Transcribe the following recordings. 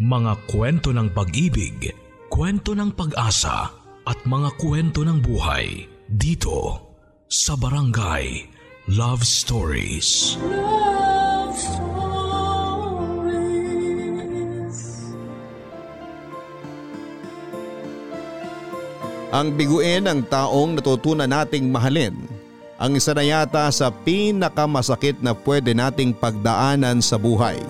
Mga kwento ng pag-ibig, kwento ng pag-asa at mga kwento ng buhay dito sa Barangay Love Stories. Love Stories. Ang biguin ng taong natutunan nating mahalin ang isa na yata sa pinakamasakit na pwede nating pagdaanan sa buhay.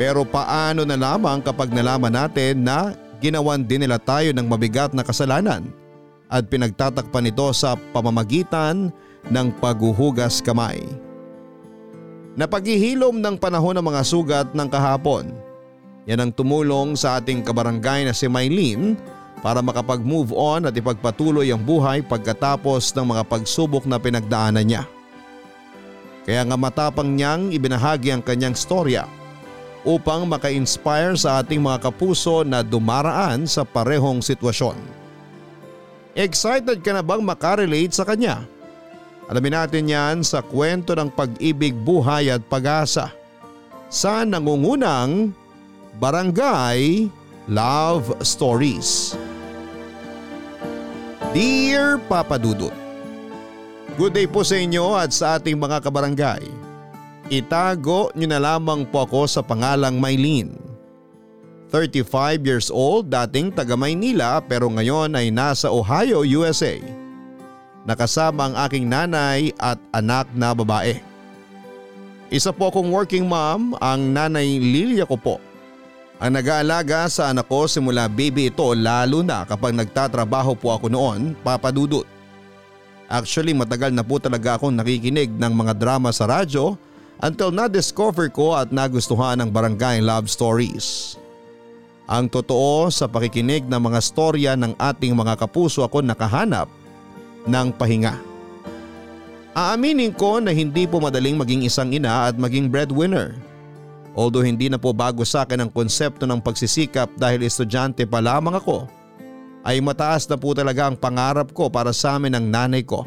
Pero paano na lamang kapag nalaman natin na ginawan din nila tayo ng mabigat na kasalanan at pinagtatakpan ito sa pamamagitan ng paghuhugas kamay. Napaghihilom ng panahon ng mga sugat ng kahapon. Yan ang tumulong sa ating kabarangay na si Maylene para makapag-move on at ipagpatuloy ang buhay pagkatapos ng mga pagsubok na pinagdaanan niya. Kaya nga matapang niyang ibinahagi ang kanyang storya upang maka-inspire sa ating mga kapuso na dumaraan sa parehong sitwasyon. Excited ka na bang makarelate sa kanya? Alamin natin yan sa kwento ng pag-ibig, buhay at pag-asa sa nangungunang Barangay Love Stories. Dear Papa Dudut, Good day po sa inyo at sa ating mga kabarangay. Itago niyo na lamang po ako sa pangalang Maylene. 35 years old, dating taga Maynila pero ngayon ay nasa Ohio, USA. Nakasama ang aking nanay at anak na babae. Isa po akong working mom, ang nanay Lilia ko po. Ang nag-aalaga sa anak ko simula baby ito lalo na kapag nagtatrabaho po ako noon, papadudot. Actually matagal na po talaga akong nakikinig ng mga drama sa radyo until na-discover ko at nagustuhan ang Barangay Love Stories. Ang totoo sa pakikinig ng mga storya ng ating mga kapuso ako nakahanap ng pahinga. Aaminin ko na hindi po madaling maging isang ina at maging breadwinner. Although hindi na po bago sa akin ang konsepto ng pagsisikap dahil estudyante pa lamang ako, ay mataas na po talaga ang pangarap ko para sa amin ng nanay ko.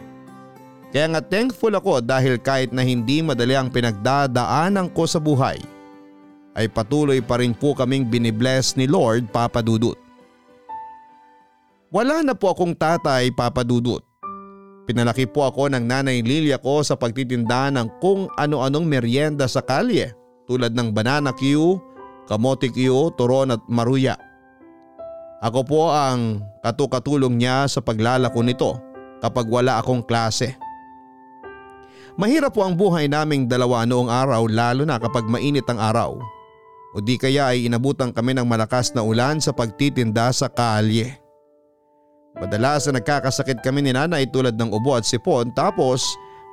Kaya nga thankful ako dahil kahit na hindi madali ang pinagdadaanan ko sa buhay, ay patuloy pa rin po kaming binibless ni Lord Papa Dudut. Wala na po akong tatay Papa Dudut. Pinalaki po ako ng nanay Lilia ko sa pagtitinda ng kung ano-anong merienda sa kalye tulad ng banana Q, kamote Q, turon at maruya. Ako po ang katukatulong niya sa paglalako nito kapag wala akong klase. Mahirap po ang buhay naming dalawa noong araw lalo na kapag mainit ang araw. O di kaya ay inabutan kami ng malakas na ulan sa pagtitinda sa kalye. Madalas na nagkakasakit kami ni nanay tulad ng ubo at sipon tapos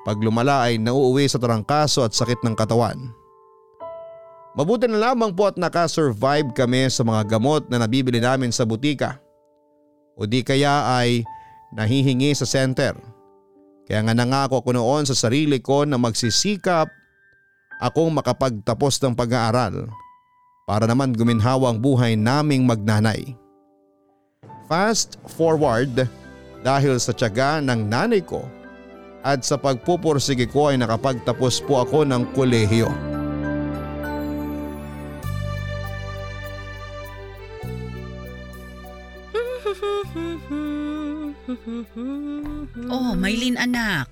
pag lumala ay nauuwi sa tarangkaso at sakit ng katawan. Mabuti na lamang po at nakasurvive kami sa mga gamot na nabibili namin sa butika. O di kaya ay nahihingi sa center. Kaya nga nangako ko noon sa sarili ko na magsisikap akong makapagtapos ng pag-aaral para naman guminhawa ang buhay naming magnanay. Fast forward dahil sa tiyaga ng nanay ko at sa pagpupursige ko ay nakapagtapos po ako ng kolehiyo. Oh, Maylin anak.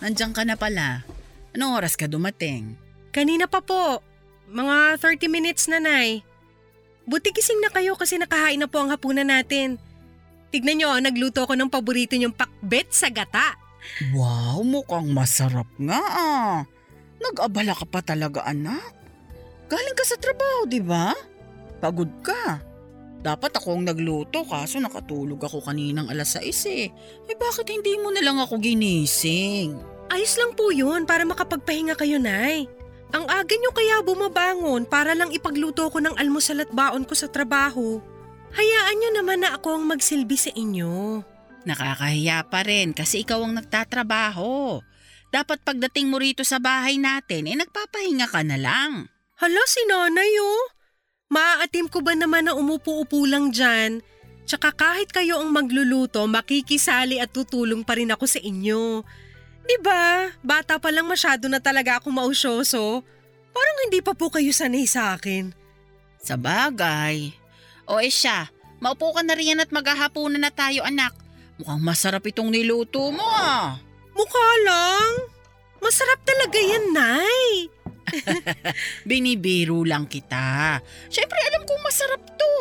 Nandiyan ka na pala. Anong oras ka dumating? Kanina pa po. Mga 30 minutes na, Nay. Buti gising na kayo kasi nakahain na po ang hapunan natin. Tignan nyo, nagluto ako ng paborito niyong pakbet sa gata. Wow, mukhang masarap nga ah. Nag-abala ka pa talaga anak. Galing ka sa trabaho, di ba? Pagod ka. Dapat ako ang nagluto kaso nakatulog ako kaninang alas 6 eh. Eh bakit hindi mo na lang ako ginising? Ayos lang po yun para makapagpahinga kayo, Nay. Ang aga nyo kaya bumabangon para lang ipagluto ko ng almusal at baon ko sa trabaho. Hayaan nyo naman na ako ang magsilbi sa inyo. Nakakahiya pa rin kasi ikaw ang nagtatrabaho. Dapat pagdating mo rito sa bahay natin, eh nagpapahinga ka na lang. Hala, si nanay oh. Maaatim ko ba naman na umupo-upo lang dyan? Tsaka kahit kayo ang magluluto, makikisali at tutulong pa rin ako sa inyo. Diba? Bata pa lang masyado na talaga ako mausyoso. Parang hindi pa po kayo sanay sa akin. Sa bagay. O eh siya, maupo ka na riyan at maghahapunan na tayo anak. Mukhang masarap itong niluto mo ah. Mukha lang. Masarap talaga yan, Nay. Binibiro lang kita. Siyempre alam kong masarap to.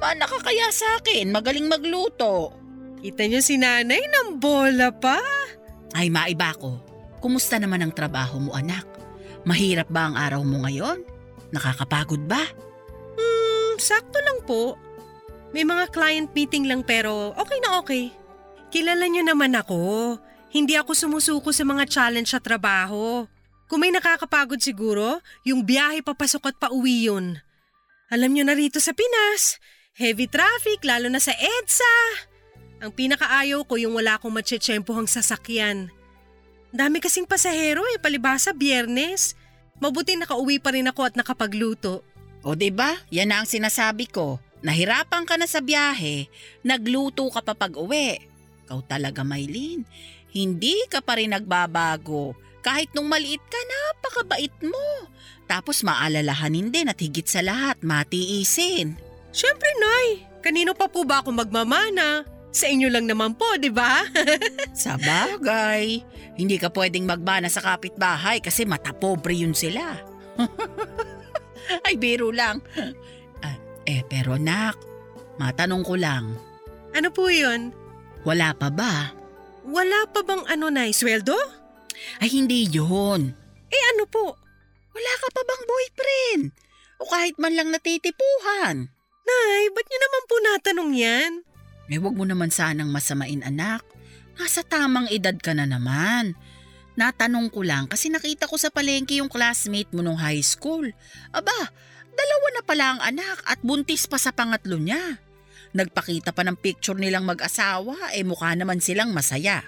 Mana ka kaya sa akin, magaling magluto. Kita niyo si nanay ng bola pa. Ay maiba ko. Kumusta naman ang trabaho mo anak? Mahirap ba ang araw mo ngayon? Nakakapagod ba? Hmm, sakto lang po. May mga client meeting lang pero okay na okay. Kilala niyo naman ako. Hindi ako sumusuko sa mga challenge sa trabaho. Kung may nakakapagod siguro, yung biyahe papasok at pauwi yun. Alam niyo na rito sa Pinas, heavy traffic lalo na sa EDSA. Ang pinakaayaw ko yung wala akong matsyetsyempohang sasakyan. Dami kasing pasahero eh, palibasa biyernes. Mabuti nakauwi pa rin ako at nakapagluto. O ba? Diba? Yan na ang sinasabi ko. Nahirapan ka na sa biyahe, nagluto ka pa pag uwi. Kau talaga, Maylin. Hindi ka pa rin nagbabago. Kahit nung maliit ka, napakabait mo. Tapos maalalahanin din at higit sa lahat, matiisin. Siyempre, Nay. Kanino pa po ba ako magmamana? Sa inyo lang naman po, di ba? sa bagay. Hindi ka pwedeng magbana sa kapitbahay kasi matapobre yun sila. Ay, biro lang. Ah, eh, pero nak, matanong ko lang. Ano po yun? Wala pa ba? Wala pa bang ano, Nay? Sweldo? Ay, hindi yun. Eh ano po? Wala ka pa bang boyfriend? O kahit man lang natitipuhan? Nay, ba't niyo naman po natanong yan? Eh, wag mo naman sanang masamain anak. Nasa tamang edad ka na naman. Natanong ko lang kasi nakita ko sa palengke yung classmate mo nung high school. Aba, dalawa na pala ang anak at buntis pa sa pangatlo niya. Nagpakita pa ng picture nilang mag-asawa, eh mukha naman silang masaya.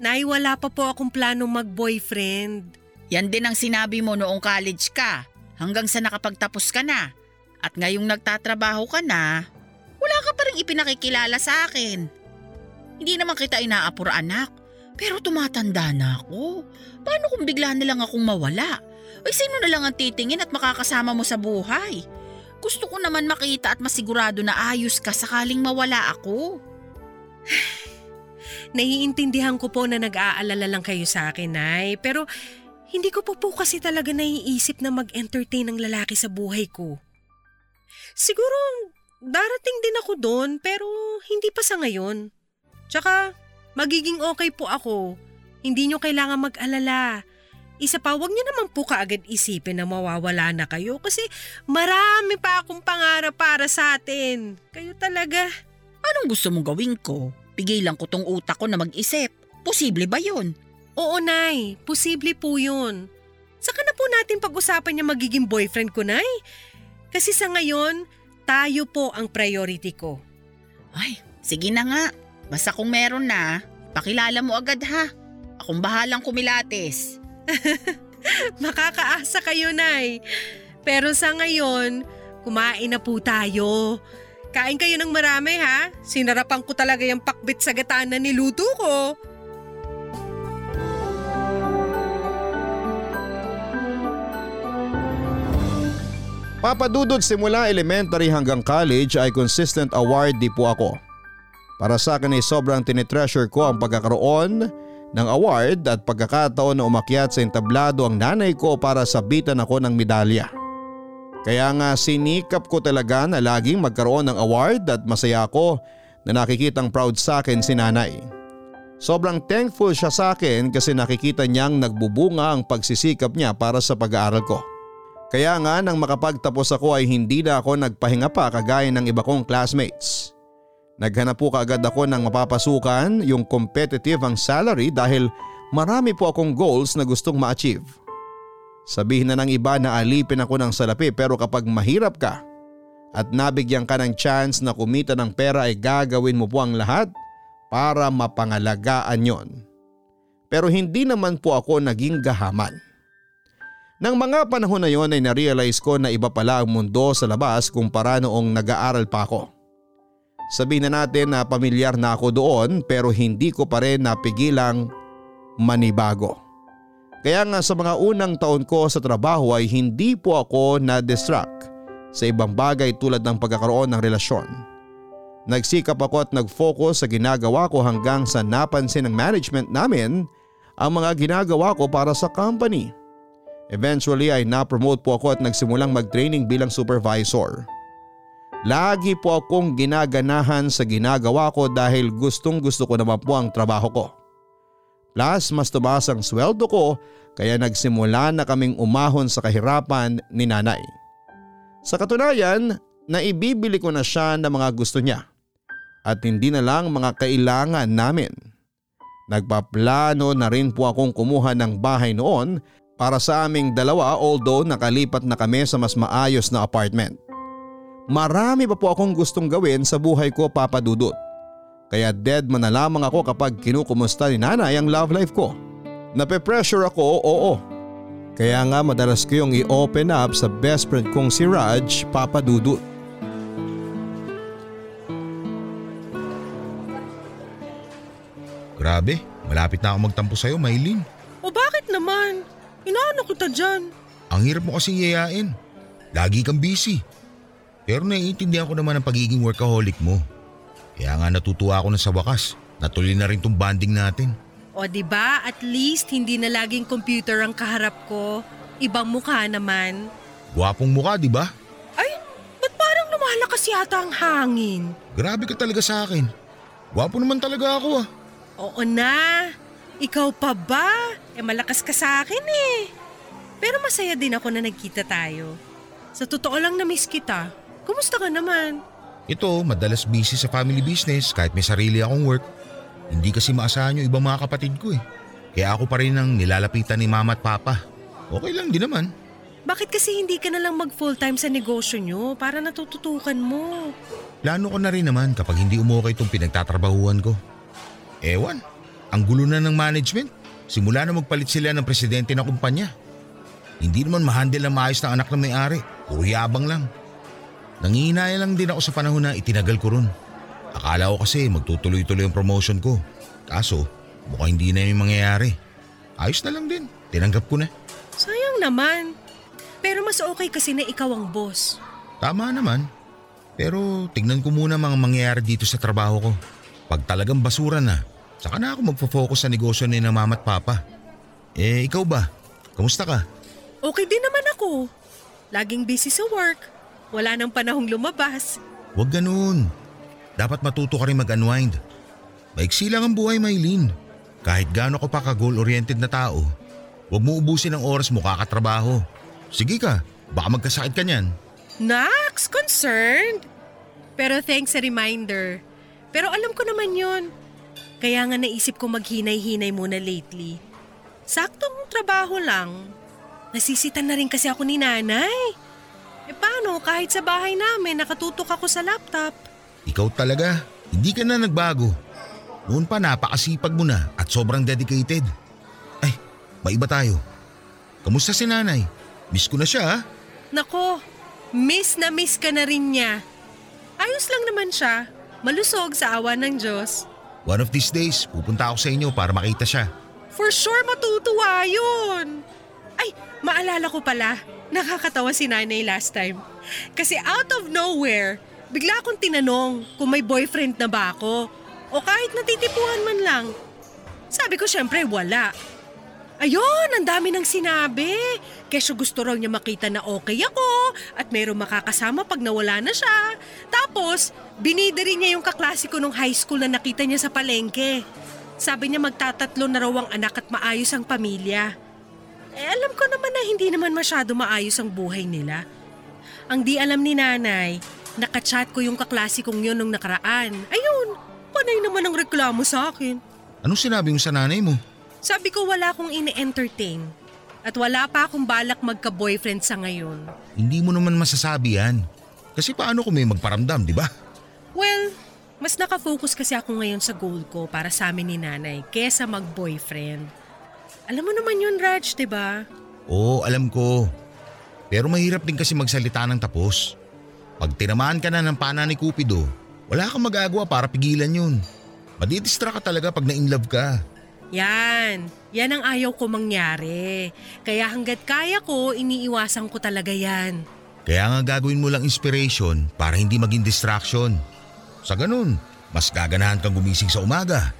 Nay, wala pa po akong planong mag-boyfriend. Yan din ang sinabi mo noong college ka, hanggang sa nakapagtapos ka na. At ngayong nagtatrabaho ka na, wala ka pa rin ipinakikilala sa akin. Hindi naman kita inaapur anak, pero tumatanda na ako. Paano kung bigla na lang akong mawala? Ay sino na lang ang titingin at makakasama mo sa buhay? Gusto ko naman makita at masigurado na ayos ka sakaling mawala ako. Naiintindihan ko po na nag-aalala lang kayo sa akin, Nay. Pero hindi ko po po kasi talaga naiisip na mag-entertain ng lalaki sa buhay ko. Siguro darating din ako doon pero hindi pa sa ngayon. Tsaka magiging okay po ako. Hindi nyo kailangan mag-alala. Isa pa, wag niyo naman po kaagad isipin na mawawala na kayo kasi marami pa akong pangarap para sa atin. Kayo talaga. Anong gusto mong gawin ko? Pigilan ko tong utak ko na mag-isip. Posible ba yun? Oo, Nay. Posible po yun. Saka na po natin pag-usapan niya magiging boyfriend ko, Nay. Kasi sa ngayon, tayo po ang priority ko. Ay, sige na nga. Basta kung meron na, pakilala mo agad ha. Akong bahalang kumilates. Makakaasa kayo, Nay. Pero sa ngayon, kumain na po tayo. Kain kayo ng marami ha. Sinarapan ko talaga yung pakbit sa gataan na niluto ko. Papadudod simula elementary hanggang college ay consistent awardee po ako. Para sa akin ay sobrang tinitreasure ko ang pagkakaroon ng award at pagkakataon na umakyat sa entablado ang nanay ko para sabitan ako ng medalya. Kaya nga sinikap ko talaga na laging magkaroon ng award at masaya ako na nakikitang proud sa akin si nanay. Sobrang thankful siya sa akin kasi nakikita niyang nagbubunga ang pagsisikap niya para sa pag-aaral ko. Kaya nga nang makapagtapos ako ay hindi na ako nagpahinga pa kagaya ng iba kong classmates. Naghanap po kaagad ako ng mapapasukan yung competitive ang salary dahil marami po akong goals na gustong ma-achieve. Sabihin na ng iba na alipin ako ng salapi pero kapag mahirap ka at nabigyan ka ng chance na kumita ng pera ay gagawin mo po ang lahat para mapangalagaan yon. Pero hindi naman po ako naging gahaman. Nang mga panahon na yon ay narealize ko na iba pala ang mundo sa labas kumpara noong nag-aaral pa ako. Sabihin na natin na pamilyar na ako doon pero hindi ko pa rin napigilang manibago. Kaya nga sa mga unang taon ko sa trabaho ay hindi po ako na-distract sa ibang bagay tulad ng pagkakaroon ng relasyon. Nagsikap ako at nag-focus sa ginagawa ko hanggang sa napansin ng management namin ang mga ginagawa ko para sa company. Eventually ay na-promote po ako at nagsimulang mag-training bilang supervisor. Lagi po akong ginaganahan sa ginagawa ko dahil gustong gusto ko naman po ang trabaho ko. Plus mas tumaas ang sweldo ko kaya nagsimula na kaming umahon sa kahirapan ni nanay. Sa katunayan, naibibili ko na siya ng mga gusto niya at hindi na lang mga kailangan namin. Nagpaplano na rin po akong kumuha ng bahay noon para sa aming dalawa although nakalipat na kami sa mas maayos na apartment. Marami pa po akong gustong gawin sa buhay ko papadudot. Kaya dead man na lamang ako kapag kinukumusta ni nanay ang love life ko. Nape-pressure ako, oo. Kaya nga madalas ko yung i-open up sa best friend kong si Raj, Papa Dudut. Grabe, malapit na ako magtampo sa'yo, Maylin. O bakit naman? Inaano kita dyan? Ang hirap mo kasing yayain. Lagi kang busy. Pero naiintindihan ko naman ang pagiging workaholic mo. Kaya nga natutuwa ako na sa wakas. Natuloy na rin tong banding natin. O ba at least hindi na laging computer ang kaharap ko. Ibang mukha naman. Gwapong mukha, di ba? Ay, ba't parang lumalakas yata ang hangin? Grabe ka talaga sa akin. Gwapo naman talaga ako ah. Oo na. Ikaw pa ba? Eh malakas ka sa akin eh. Pero masaya din ako na nagkita tayo. Sa totoo lang na-miss kita. Kumusta ka naman? Ito, madalas busy sa family business kahit may sarili akong work. Hindi kasi maasahan yung ibang mga kapatid ko eh. Kaya ako pa rin ang nilalapitan ni mama at papa. Okay lang din naman. Bakit kasi hindi ka na lang mag full-time sa negosyo nyo para natututukan mo? Plano ko na rin naman kapag hindi umukay itong pinagtatrabahuan ko. Ewan, ang gulo na ng management. Simula na magpalit sila ng presidente ng kumpanya. Hindi naman mahandle ang maayos ng anak ng may-ari. Puro yabang lang. Nangihinaya lang din ako sa panahon na itinagal ko ron. Akala ko kasi magtutuloy-tuloy ang promotion ko. Kaso, mukhang hindi na yung mangyayari. Ayos na lang din. Tinanggap ko na. Sayang naman. Pero mas okay kasi na ikaw ang boss. Tama naman. Pero tignan ko muna mga mangyayari dito sa trabaho ko. Pag talagang basura na, saka na ako magfo-focus sa negosyo ni na mama at papa. Eh, ikaw ba? Kamusta ka? Okay din naman ako. Laging busy sa work. Wala nang panahong lumabas. Huwag ganun. Dapat matuto ka rin mag-unwind. Maiksi lang ang buhay, Maylin. Kahit gaano ka pa ka-goal-oriented na tao, huwag mo ubusin ang oras mo kakatrabaho. Sige ka, baka magkasakit ka niyan. Nax, concerned. Pero thanks sa reminder. Pero alam ko naman yon. Kaya nga naisip ko maghinay-hinay muna lately. Saktong trabaho lang. Nasisitan na rin kasi ako ni nanay. E paano kahit sa bahay namin nakatutok ako sa laptop? Ikaw talaga, hindi ka na nagbago. Noon pa napakasipag mo na at sobrang dedicated. Ay, maiba tayo. Kamusta si nanay? Miss ko na siya ha? Nako, miss na miss ka na rin niya. Ayos lang naman siya. Malusog sa awa ng Diyos. One of these days, pupunta ako sa inyo para makita siya. For sure matutuwa yun. Ay, maalala ko pala. Nakakatawa si nanay last time. Kasi out of nowhere, bigla akong tinanong kung may boyfriend na ba ako. O kahit natitipuhan man lang. Sabi ko syempre wala. Ayun, ang dami nang sinabi. Kesyo gusto raw niya makita na okay ako at mayroong makakasama pag nawala na siya. Tapos, binida rin niya yung kaklase ko nung high school na nakita niya sa palengke. Sabi niya magtatatlo na raw ang anak at maayos ang pamilya. Na hindi naman masyado maayos ang buhay nila. Ang di alam ni nanay, nakachat ko yung kaklase kong yun nung nakaraan. Ayun, panay naman ang reklamo sa akin. Anong sinabi mo sa nanay mo? Sabi ko wala akong ini-entertain. At wala pa akong balak magka-boyfriend sa ngayon. Hindi mo naman masasabi yan. Kasi paano kung may magparamdam, di ba? Well, mas nakafocus kasi ako ngayon sa goal ko para sa amin ni nanay kesa mag-boyfriend. Alam mo naman yun, Raj, di ba? Oo, alam ko. Pero mahirap din kasi magsalita ng tapos. Pag tinamaan ka na ng pana ni Cupido, wala kang magagawa para pigilan yun. Madidistra ka talaga pag na-inlove ka. Yan. Yan ang ayaw ko mangyari. Kaya hanggat kaya ko, iniiwasan ko talaga yan. Kaya nga gagawin mo lang inspiration para hindi maging distraction. Sa ganun, mas gaganahan kang gumising sa umaga,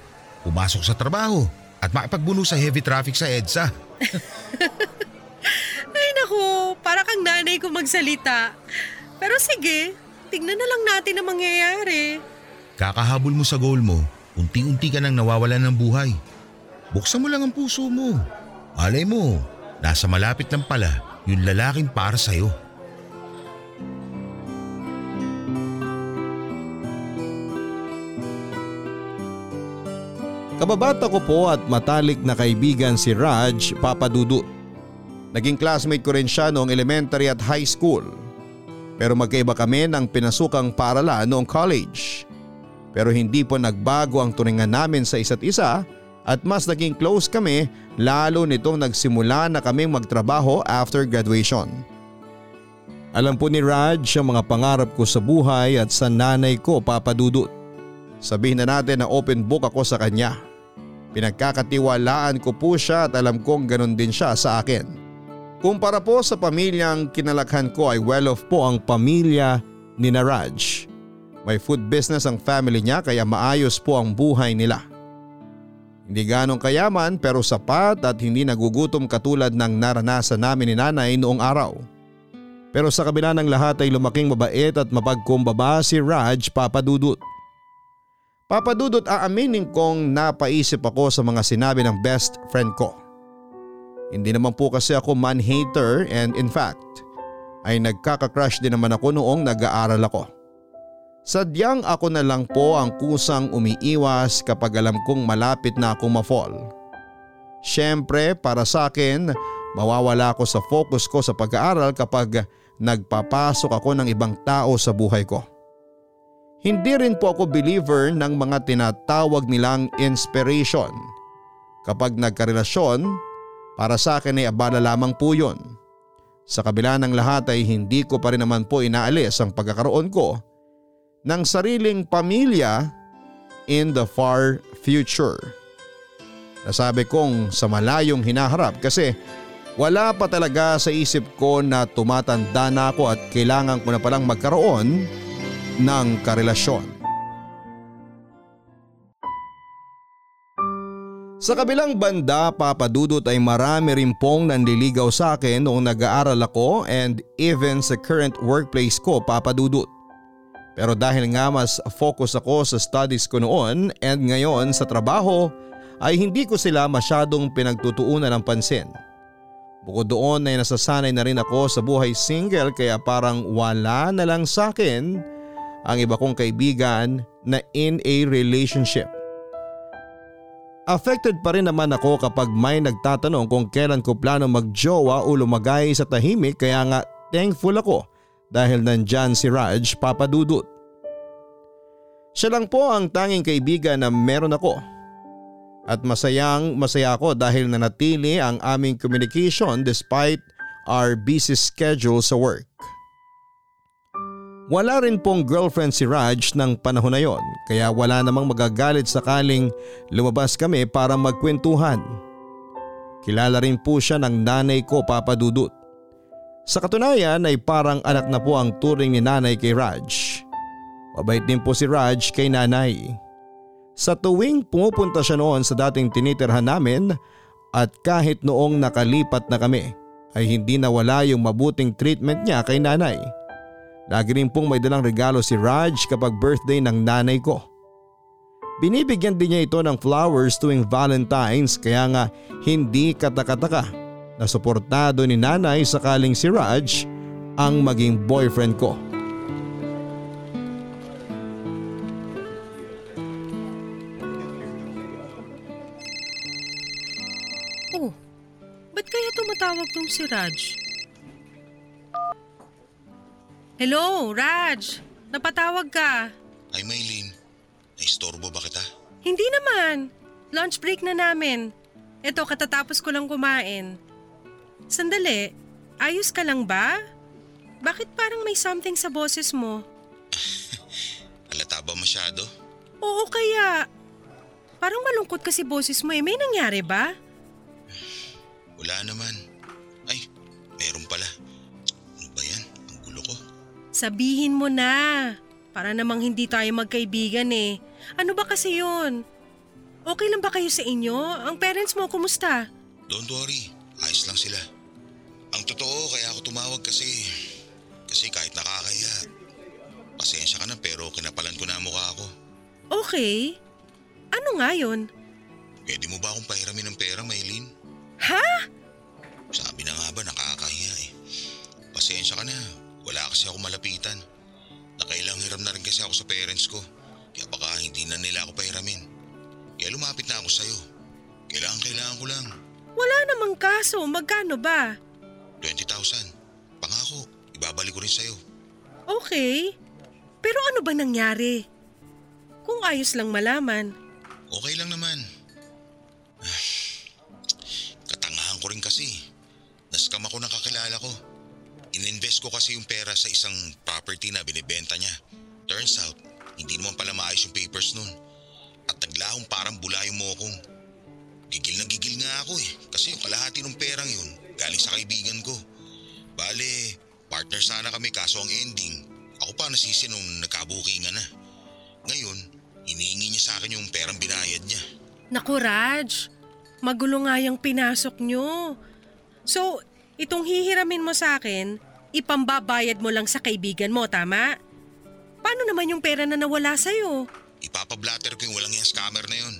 pumasok sa trabaho at makipagbuno sa heavy traffic sa EDSA. Ay naku, para kang nanay ko magsalita. Pero sige, tignan na lang natin ang mangyayari. Kakahabol mo sa goal mo, unti-unti ka nang nawawalan ng buhay. Buksan mo lang ang puso mo. Malay mo, nasa malapit lang pala yung lalaking para sa'yo. Kababata ko po at matalik na kaibigan si Raj Papadudut. Naging classmate ko rin siya noong elementary at high school. Pero magkaiba kami ng pinasukang paaralan noong college. Pero hindi po nagbago ang turingan namin sa isa't isa at mas naging close kami lalo nitong nagsimula na kaming magtrabaho after graduation. Alam po ni Raj ang mga pangarap ko sa buhay at sa nanay ko papadudot. Sabihin na natin na open book ako sa kanya. Pinagkakatiwalaan ko po siya at alam kong ganun din siya sa akin. Kumpara po sa pamilyang kinalakhan ko ay well off po ang pamilya ni Naraj. May food business ang family niya kaya maayos po ang buhay nila. Hindi ganong kayaman pero sapat at hindi nagugutom katulad ng naranasan namin ni nanay noong araw. Pero sa kabila ng lahat ay lumaking mabait at mapagkumbaba si Raj Papadudut. Papadudot aaminin kong napaisip ako sa mga sinabi ng best friend ko. Hindi naman po kasi ako man-hater and in fact ay nagkaka-crush din naman ako noong nag-aaral ako. Sadyang ako na lang po ang kusang umiiwas kapag alam kong malapit na akong ma-fall. Siyempre para sa akin mawawala ako sa focus ko sa pag-aaral kapag nagpapasok ako ng ibang tao sa buhay ko. Hindi rin po ako believer ng mga tinatawag nilang inspiration. Kapag nagkarelasyon, para sa akin ay abala lamang po yun. Sa kabila ng lahat ay hindi ko pa rin naman po inaalis ang pagkakaroon ko ng sariling pamilya in the far future. Nasabi kong sa malayong hinaharap kasi wala pa talaga sa isip ko na tumatanda na ako at kailangan ko na palang magkaroon ng karelasyon. Sa kabilang banda, papadudot ay marami rin pong nanliligaw sa akin noong nag-aaral ako and even sa current workplace ko papadudot. Pero dahil nga mas focus ako sa studies ko noon and ngayon sa trabaho ay hindi ko sila masyadong pinagtutuunan ng pansin. Bukod doon ay nasasanay na rin ako sa buhay single kaya parang wala na lang sa akin ang iba kong kaibigan na in a relationship. Affected pa rin naman ako kapag may nagtatanong kung kailan ko plano magjowa o lumagay sa tahimik kaya nga thankful ako dahil nandyan si Raj papadudot. Siya lang po ang tanging kaibigan na meron ako. At masayang masaya ako dahil nanatili ang aming communication despite our busy schedule sa work. Wala rin pong girlfriend si Raj ng panahon na yon kaya wala namang magagalit sakaling lumabas kami para magkwentuhan. Kilala rin po siya ng nanay ko papadudot. Sa katunayan ay parang anak na po ang turing ni nanay kay Raj. Mabait din po si Raj kay nanay. Sa tuwing pumupunta siya noon sa dating tinitirhan namin at kahit noong nakalipat na kami ay hindi nawala yung mabuting treatment niya kay nanay. Lagi rin pong may dalang regalo si Raj kapag birthday ng nanay ko. Binibigyan din niya ito ng flowers tuwing Valentine's kaya nga hindi katakataka na suportado ni nanay sakaling si Raj ang maging boyfriend ko. Oh, ba't kaya tumatawag tong si Raj? Hello, Raj. Napatawag ka. Ay Maylin, naistorbo ba kita? Hindi naman. Lunch break na namin. Eto, katatapos ko lang kumain. Sandali, ayos ka lang ba? Bakit parang may something sa boses mo? Alata ba masyado? Oo kaya. Parang malungkot kasi boses mo eh. May nangyari ba? Wala naman. Ay, meron pala. Sabihin mo na. Para namang hindi tayo magkaibigan eh. Ano ba kasi yun? Okay lang ba kayo sa inyo? Ang parents mo, kumusta? Don't worry, ayos lang sila. Ang totoo, kaya ako tumawag kasi... Kasi kahit nakakaya, pasensya ka na pero kinapalan ko na ang mukha ko. Okay. Ano nga yun? Pwede mo ba akong pahiramin ng pera, Maylin? Ha? Sabi na nga ba, nakakahiya eh. Pasensya ka na, kasi ako malapitan. Nakailang hiram na rin kasi ako sa parents ko. Kaya baka hindi na nila ako pahiramin. Kaya lumapit na ako sa'yo. Kailangan, kailangan ko lang. Wala namang kaso. Magkano ba? 20,000. Pangako, ibabalik ko rin sa'yo. Okay. Pero ano ba nangyari? Kung ayos lang malaman. Okay lang naman. Ininvest ko kasi yung pera sa isang property na binibenta niya. Turns out, hindi naman pala maayos yung papers nun. At naglahong parang bula yung mokong. Gigil na gigil nga ako eh. Kasi yung kalahati ng perang yun, galing sa kaibigan ko. Bale, partner sana kami kaso ang ending, ako pa nasisi nung nagkabukingan na. Ngayon, hinihingi niya sa akin yung perang binayad niya. Naku Raj, magulo nga yung pinasok nyo. So, itong hihiramin mo sa akin, ipambabayad mo lang sa kaibigan mo, tama? Paano naman yung pera na nawala sa'yo? Ipapablatter ko yung walang yung scammer na yun.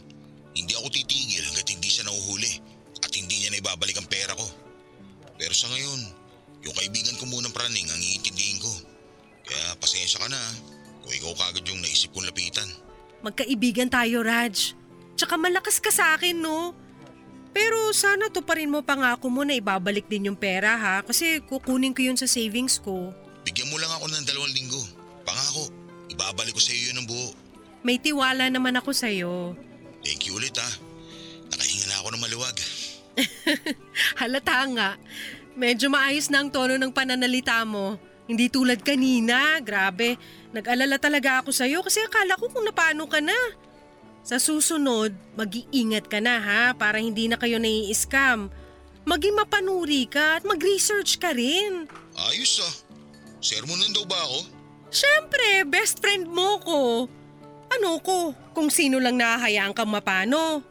Hindi ako titigil hanggat hindi siya nahuhuli at hindi niya na ibabalik ang pera ko. Pero sa ngayon, yung kaibigan ko munang praning ang iintindihin ko. Kaya pasensya ka na kung ikaw kagad yung naisip kong lapitan. Magkaibigan tayo, Raj. Tsaka malakas ka sa akin, no? Pero sana to pa rin mo pangako mo na ibabalik din yung pera ha kasi kukunin ko yun sa savings ko. Bigyan mo lang ako ng dalawang linggo. Pangako, ibabalik ko sa iyo yun ng buo. May tiwala naman ako sa'yo. Thank you ulit ha. Nakahinga na ako ng maluwag. Halata nga. Medyo maayos na ang tono ng pananalita mo. Hindi tulad kanina, grabe. Nag-alala talaga ako sa'yo kasi akala ko kung napano ka na. Sa susunod, mag-iingat ka na ha para hindi na kayo nai-scam. Maging mapanuri ka at mag-research ka rin. Ayos ah. Sermonan daw ba ako? Siyempre, best friend mo ko. Ano ko, kung sino lang nahahayaan kang mapano.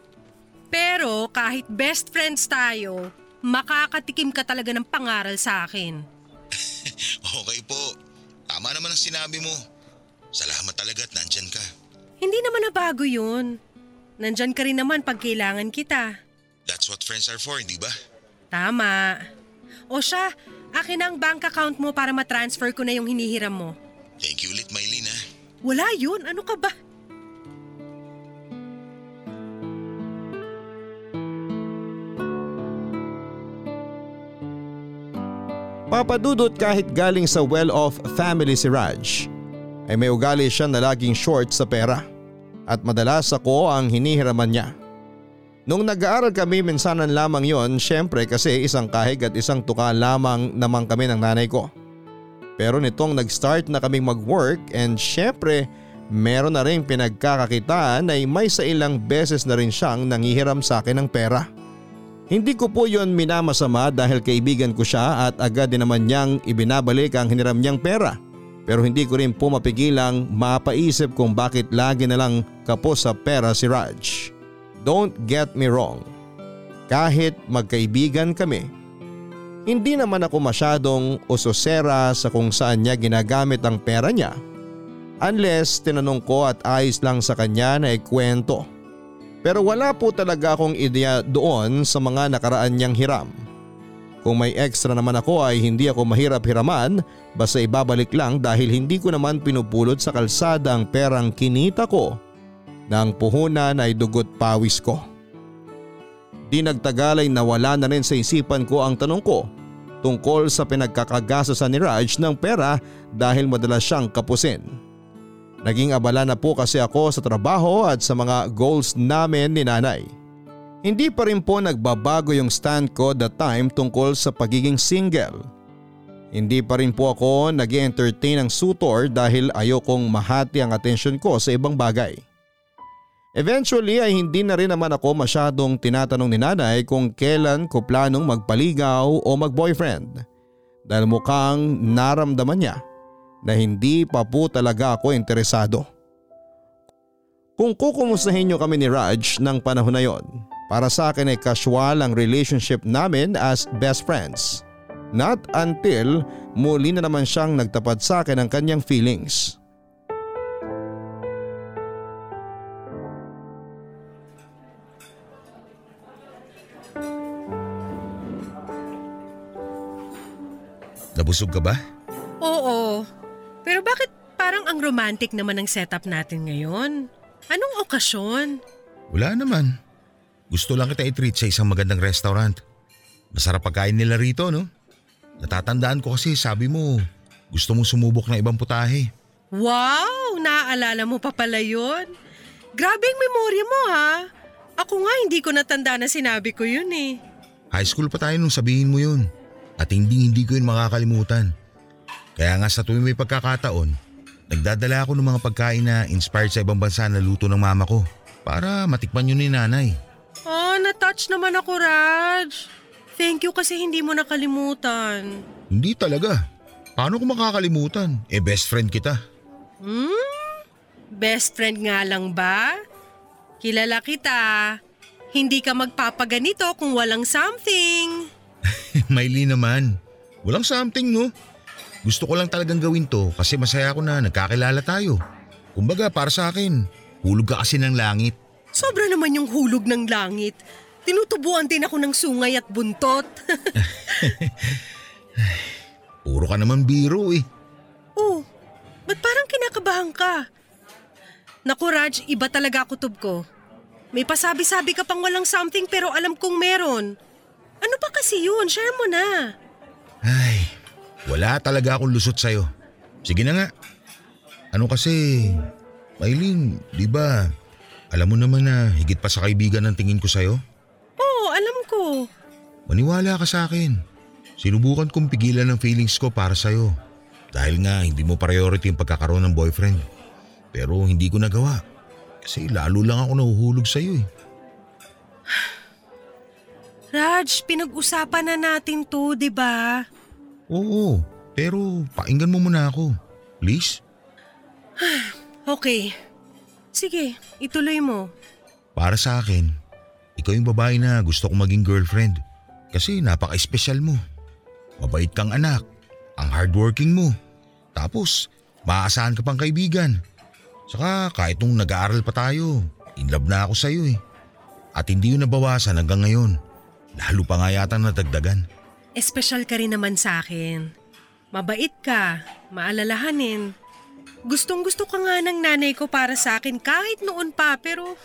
Pero kahit best friends tayo, makakatikim ka talaga ng pangaral sa akin. Okay po. Tama naman ang sinabi mo. Salamat talaga at nandyan ka. Hindi naman na bago yun. Nandyan ka rin naman pag kailangan kita. That's what friends are for, di ba? Tama. O siya, akin ang bank account mo para matransfer ko na yung hinihiram mo. Thank you ulit, Maylin ha. Wala yun, ano ka ba? Papadudot kahit galing sa well-off family si Raj ay may ugali siya na laging short sa pera at madalas ako ang hinihiraman niya. Nung nag-aaral kami minsanan lamang yon syempre kasi isang kahig at isang tuka lamang naman kami ng nanay ko. Pero nitong nag-start na kaming mag-work and syempre meron na rin pinagkakakitaan ay may sa ilang beses na rin siyang nangihiram sa akin ng pera. Hindi ko po yon minamasama dahil kaibigan ko siya at agad din naman niyang ibinabalik ang hiniram niyang pera. Pero hindi ko rin po mapigilang mapaisip kung bakit lagi na lang kapos sa pera si Raj. Don't get me wrong. Kahit magkaibigan kami, hindi naman ako masyadong usosera sa kung saan niya ginagamit ang pera niya. Unless tinanong ko at ayos lang sa kanya na ikwento. Pero wala po talaga akong ideya doon sa mga nakaraan niyang hiram. Kung may extra naman ako ay hindi ako mahirap hiraman basta ibabalik lang dahil hindi ko naman pinupulot sa kalsada ang perang kinita ko na puhunan ay dugot pawis ko. Di nagtagal ay nawala na rin sa isipan ko ang tanong ko tungkol sa pinagkakagasasan ni Raj ng pera dahil madalas siyang kapusin. Naging abala na po kasi ako sa trabaho at sa mga goals namin ni nanay. Hindi pa rin po nagbabago yung stand ko that time tungkol sa pagiging single. Hindi pa rin po ako nag entertain ng suitor dahil ayokong mahati ang atensyon ko sa ibang bagay. Eventually ay hindi na rin naman ako masyadong tinatanong ni nanay kung kailan ko planong magpaligaw o magboyfriend dahil mukhang naramdaman niya na hindi pa po talaga ako interesado. Kung kukumustahin niyo kami ni Raj ng panahon na yon, para sa akin ay casual ang relationship namin as best friends. Not until muli na naman siyang nagtapat sa akin ng kanyang feelings. Nabusog ka ba? Oo. Pero bakit parang ang romantic naman ang setup natin ngayon? Anong okasyon? Wala naman. Gusto lang kita i-treat sa isang magandang restaurant. Masarap pagkain nila rito, no? Natatandaan ko kasi sabi mo, gusto mong sumubok ng ibang putahe. Wow! Naaalala mo pa pala yun? Grabe ang memorya mo ha. Ako nga hindi ko natanda na sinabi ko yun eh. High school pa tayo nung sabihin mo yun. At hindi hindi ko yun makakalimutan. Kaya nga sa tuwing may pagkakataon, nagdadala ako ng mga pagkain na inspired sa ibang bansa na luto ng mama ko para matikman yun ni nanay. Oh, na-touch naman ako, Raj. Thank you kasi hindi mo nakalimutan. Hindi talaga. Paano ko makakalimutan? Eh best friend kita. Hmm? Best friend nga lang ba? Kilala kita. Hindi ka magpapaganito kung walang something. Miley naman. Walang something no. Gusto ko lang talagang gawin to kasi masaya ako na nagkakilala tayo. Kumbaga para sa akin, hulog ka kasi ng langit. Sobra naman yung hulog ng langit. Tinutubuan din ako ng sungay at buntot. Puro ka naman biro eh. oh, ba't parang kinakabahan ka? Naku Raj, iba talaga kutob ko. May pasabi-sabi ka pang walang something pero alam kong meron. Ano pa kasi yun? Share mo na. Ay, wala talaga akong lusot sa'yo. Sige na nga. Ano kasi, Maylin, di ba, alam mo naman na higit pa sa kaibigan ang tingin ko sa'yo? Oo, alam ko. Maniwala ka sa akin. Sinubukan kong pigilan ang feelings ko para sa'yo. Dahil nga hindi mo priority yung pagkakaroon ng boyfriend. Pero hindi ko nagawa. Kasi lalo lang ako nahuhulog sa'yo eh. Raj, pinag-usapan na natin to, di ba? Oo, pero painggan mo muna ako. Please? Okay. Sige, ituloy mo. Para sa akin, ikaw yung babae na gusto kong maging girlfriend. Kasi napaka-espesyal mo. Mabait kang anak. Ang hardworking mo. Tapos, maaasahan ka pang kaibigan. Saka kahit nung nag-aaral pa tayo, in love na ako sa'yo eh. At hindi yun nabawasan hanggang ngayon. Lalo pa nga yata natagdagan. Espesyal ka rin naman sa akin. Mabait ka, maalalahanin. Gustong gusto ka nga ng nanay ko para sa akin kahit noon pa pero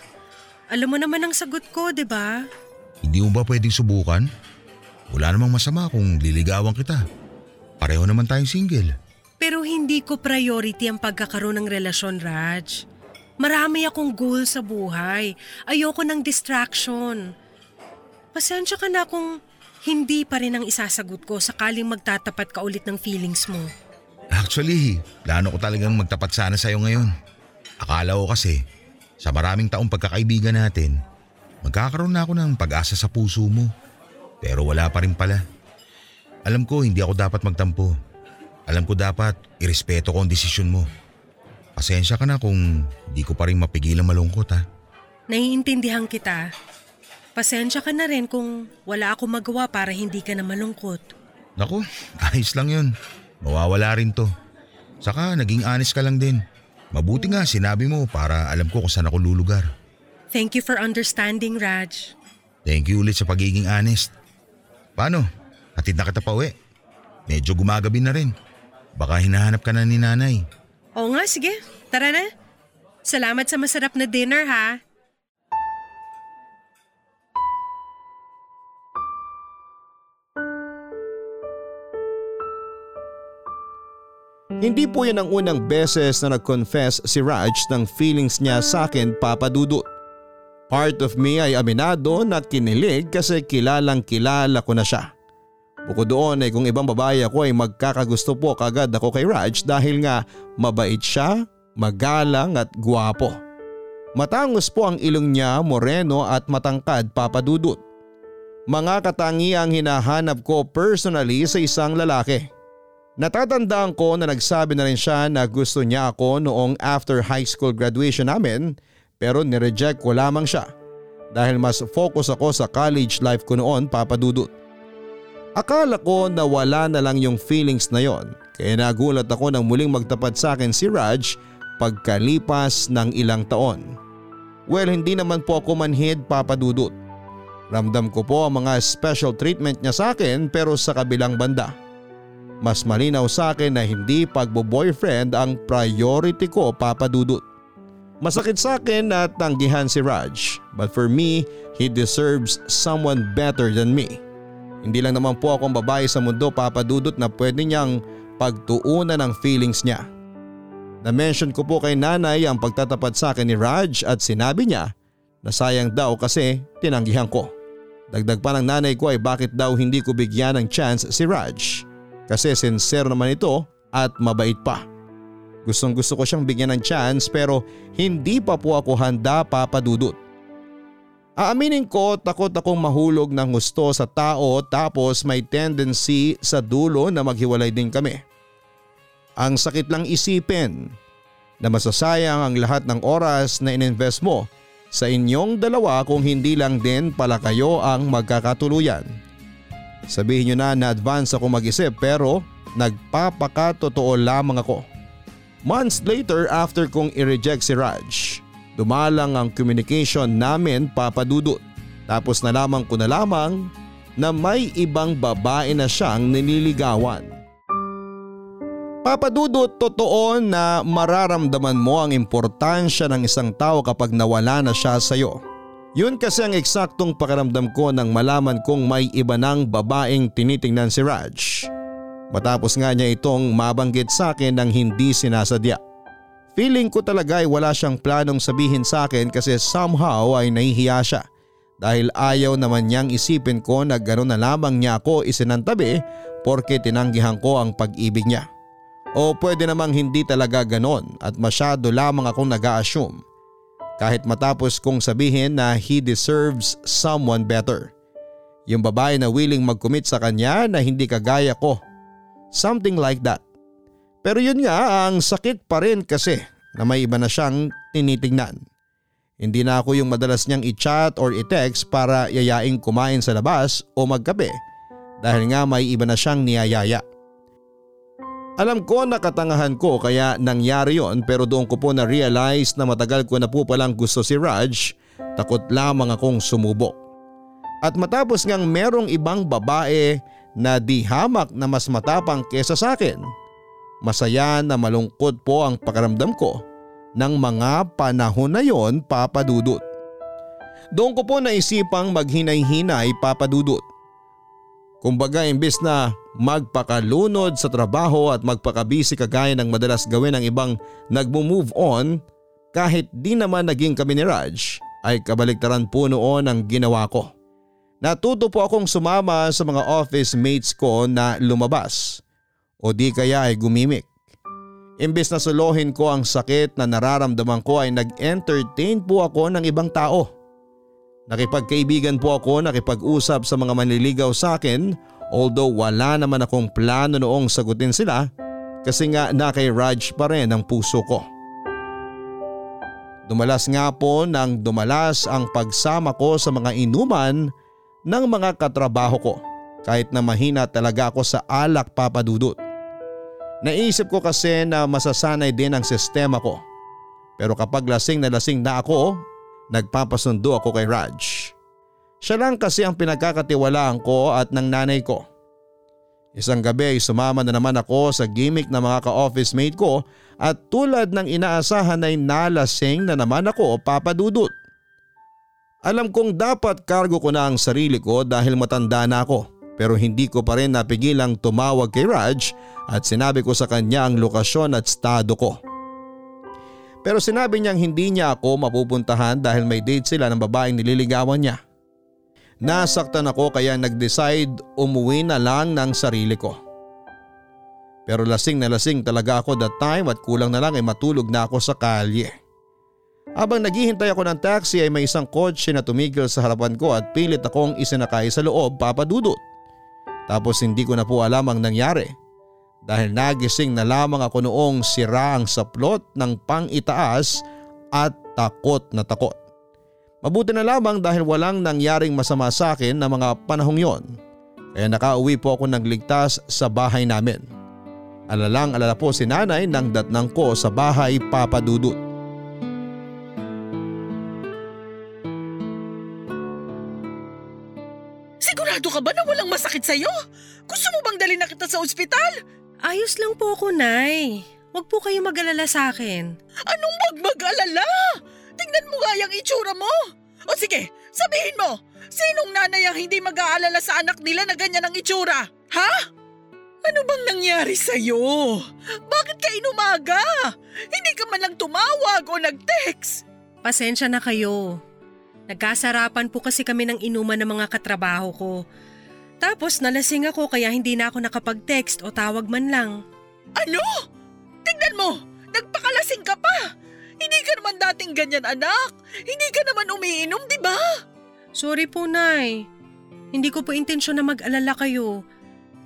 alam mo naman ang sagot ko, di ba? Hindi mo ba pwedeng subukan? Wala namang masama kung liligawan kita. Pareho naman tayong single. Pero hindi ko priority ang pagkakaroon ng relasyon, Raj. Marami akong goal sa buhay. Ayoko ng distraction. Pasensya ka na kung hindi pa rin ang isasagot ko sakaling magtatapat ka ulit ng feelings mo. Actually, plano ko talagang magtapat sana sa'yo ngayon. Akala ko kasi, sa maraming taong pagkakaibigan natin, magkakaroon na ako ng pag-asa sa puso mo. Pero wala pa rin pala. Alam ko hindi ako dapat magtampo. Alam ko dapat irespeto ko ang desisyon mo. Pasensya ka na kung di ko pa rin mapigilan malungkot ha. Naiintindihan kita. Pasensya ka na rin kung wala akong magawa para hindi ka na malungkot. Naku, ayos lang yun. Mawawala rin to. Saka naging honest ka lang din. Mabuti nga sinabi mo para alam ko kung saan ako lulugar. Thank you for understanding, Raj. Thank you ulit sa pagiging honest. Paano? Hatid na kita pa uwi. Medyo gumagabi na rin. Baka hinahanap ka na ni nanay. Oo nga, sige. Tara na. Salamat sa masarap na dinner, ha? Hindi po yan ang unang beses na nag-confess si Raj ng feelings niya sa akin papadudot. Part of me ay aminado na kinilig kasi kilalang kilala ko na siya. Bukod doon ay kung ibang babae ako ay magkakagusto po kagad ako kay Raj dahil nga mabait siya, magalang at guwapo. Matangos po ang ilong niya, moreno at matangkad papadudot. Mga katangiang hinahanap ko personally sa isang lalaki. Natatandaan ko na nagsabi na rin siya na gusto niya ako noong after high school graduation namin pero nireject ko lamang siya dahil mas focus ako sa college life ko noon papadudot. Akala ko na wala na lang yung feelings na yon kaya nagulat ako nang muling magtapat sa akin si Raj pagkalipas ng ilang taon. Well hindi naman po ako manhid papadudot. Ramdam ko po ang mga special treatment niya sa akin pero sa kabilang banda. Mas malinaw sa akin na hindi pagbo-boyfriend ang priority ko papadudot. Masakit sa akin na tanggihan si Raj but for me, he deserves someone better than me. Hindi lang naman po akong babae sa mundo papadudot na pwede niyang pagtuunan ng feelings niya. Na-mention ko po kay nanay ang pagtatapat sa akin ni Raj at sinabi niya na sayang daw kasi tinanggihan ko. Dagdag pa ng nanay ko ay bakit daw hindi ko bigyan ng chance si Raj kasi sincere naman ito at mabait pa. Gustong gusto ko siyang bigyan ng chance pero hindi pa po ako handa papadudot. Aaminin ko takot akong mahulog ng gusto sa tao tapos may tendency sa dulo na maghiwalay din kami. Ang sakit lang isipin na masasayang ang lahat ng oras na ininvest mo sa inyong dalawa kung hindi lang din pala kayo ang magkakatuluyan. Sabihin nyo na na advance ako mag-isip pero nagpapakatotoo lamang ako. Months later after kong i-reject si Raj, dumalang ang communication namin papadudot. Tapos nalaman ko na lamang na may ibang babae na siyang nililigawan. Papadudot totoo na mararamdaman mo ang importansya ng isang tao kapag nawala na siya sa iyo. Yun kasi ang eksaktong pakiramdam ko nang malaman kong may iba ng babaeng tinitingnan si Raj. Matapos nga niya itong mabanggit sa akin ng hindi sinasadya. Feeling ko talaga ay wala siyang planong sabihin sa akin kasi somehow ay nahihiya siya. Dahil ayaw naman niyang isipin ko na gano'n na lamang niya ako isinantabi porke tinanggihan ko ang pag-ibig niya. O pwede namang hindi talaga ganon at masyado lamang akong nag-a-assume kahit matapos kong sabihin na he deserves someone better. Yung babae na willing mag-commit sa kanya na hindi kagaya ko. Something like that. Pero yun nga ang sakit pa rin kasi na may iba na siyang tinitingnan. Hindi na ako yung madalas niyang i-chat or i-text para yayaing kumain sa labas o magkape dahil nga may iba na siyang niyayaya. Alam ko na katangahan ko kaya nangyari yon pero doon ko po na-realize na matagal ko na po palang gusto si Raj, takot lamang akong sumubok. At matapos ngang merong ibang babae na di hamak na mas matapang kesa sa akin, masaya na malungkot po ang pakaramdam ko ng mga panahon na yon papadudot. Doon ko po naisipang maghinay-hinay papadudot. Kumbaga imbes na magpakalunod sa trabaho at magpakabisi kagaya ng madalas gawin ng ibang nagmo-move on kahit di naman naging kami ni Raj ay kabaliktaran po noon ang ginawa ko. Natuto po akong sumama sa mga office mates ko na lumabas o di kaya ay gumimik. Imbes na suluhin ko ang sakit na nararamdaman ko ay nag-entertain po ako ng ibang tao. Nakipagkaibigan po ako nakipag-usap sa mga manliligaw sa akin Although wala naman akong plano noong sagutin sila kasi nga na kay Raj pa rin ang puso ko. Dumalas nga po nang dumalas ang pagsama ko sa mga inuman ng mga katrabaho ko kahit na mahina talaga ako sa alak papadudot. Naisip ko kasi na masasanay din ang sistema ko. Pero kapag lasing na lasing na ako, nagpapasundo ako kay Raj. Siya lang kasi ang pinagkakatiwalaan ko at ng nanay ko. Isang gabi ay sumama na naman ako sa gimmick ng mga ka-office mate ko at tulad ng inaasahan ay nalasing na naman ako papadudot. Alam kong dapat kargo ko na ang sarili ko dahil matanda na ako pero hindi ko pa rin napigilang tumawag kay Raj at sinabi ko sa kanya ang lokasyon at estado ko. Pero sinabi niyang hindi niya ako mapupuntahan dahil may date sila ng babaeng nililigawan niya. Nasaktan ako kaya nag-decide umuwi na lang ng sarili ko. Pero lasing na lasing talaga ako that time at kulang na lang ay matulog na ako sa kalye. Habang naghihintay ako ng taxi ay may isang kotse na tumigil sa harapan ko at pilit akong isinakay sa loob papadudot. Tapos hindi ko na po alam ang nangyari. Dahil nagising na lamang ako noong sira ang saplot ng pang-itaas at takot na takot. Mabuti na lamang dahil walang nangyaring masama sa akin na mga panahong yon. Kaya nakauwi po ako nagligtas sa bahay namin. Alalang alala po si nanay nang datnang ko sa bahay papadudot. Sigurado ka ba na walang masakit sa'yo? Gusto mo bang dalhin na kita sa ospital? Ayos lang po ako, Nay. Huwag po kayo mag-alala sa akin. Anong wag mag-alala? Tingnan mo nga yung itsura mo. O sige, sabihin mo, sinong nanay ang hindi mag-aalala sa anak nila na ganyan ang itsura? Ha? Ano bang nangyari sa'yo? Bakit ka inumaga? Hindi ka man lang tumawag o nag-text. Pasensya na kayo. Nagkasarapan po kasi kami ng inuman ng mga katrabaho ko. Tapos nalasing ako kaya hindi na ako nakapag-text o tawag man lang. Ano? Tingnan mo, nagpakalasing ka pa. Hindi ka naman dating ganyan anak. Hindi ka naman umiinom, di ba? Sorry po, Nay. Hindi ko po intensyon na mag-alala kayo.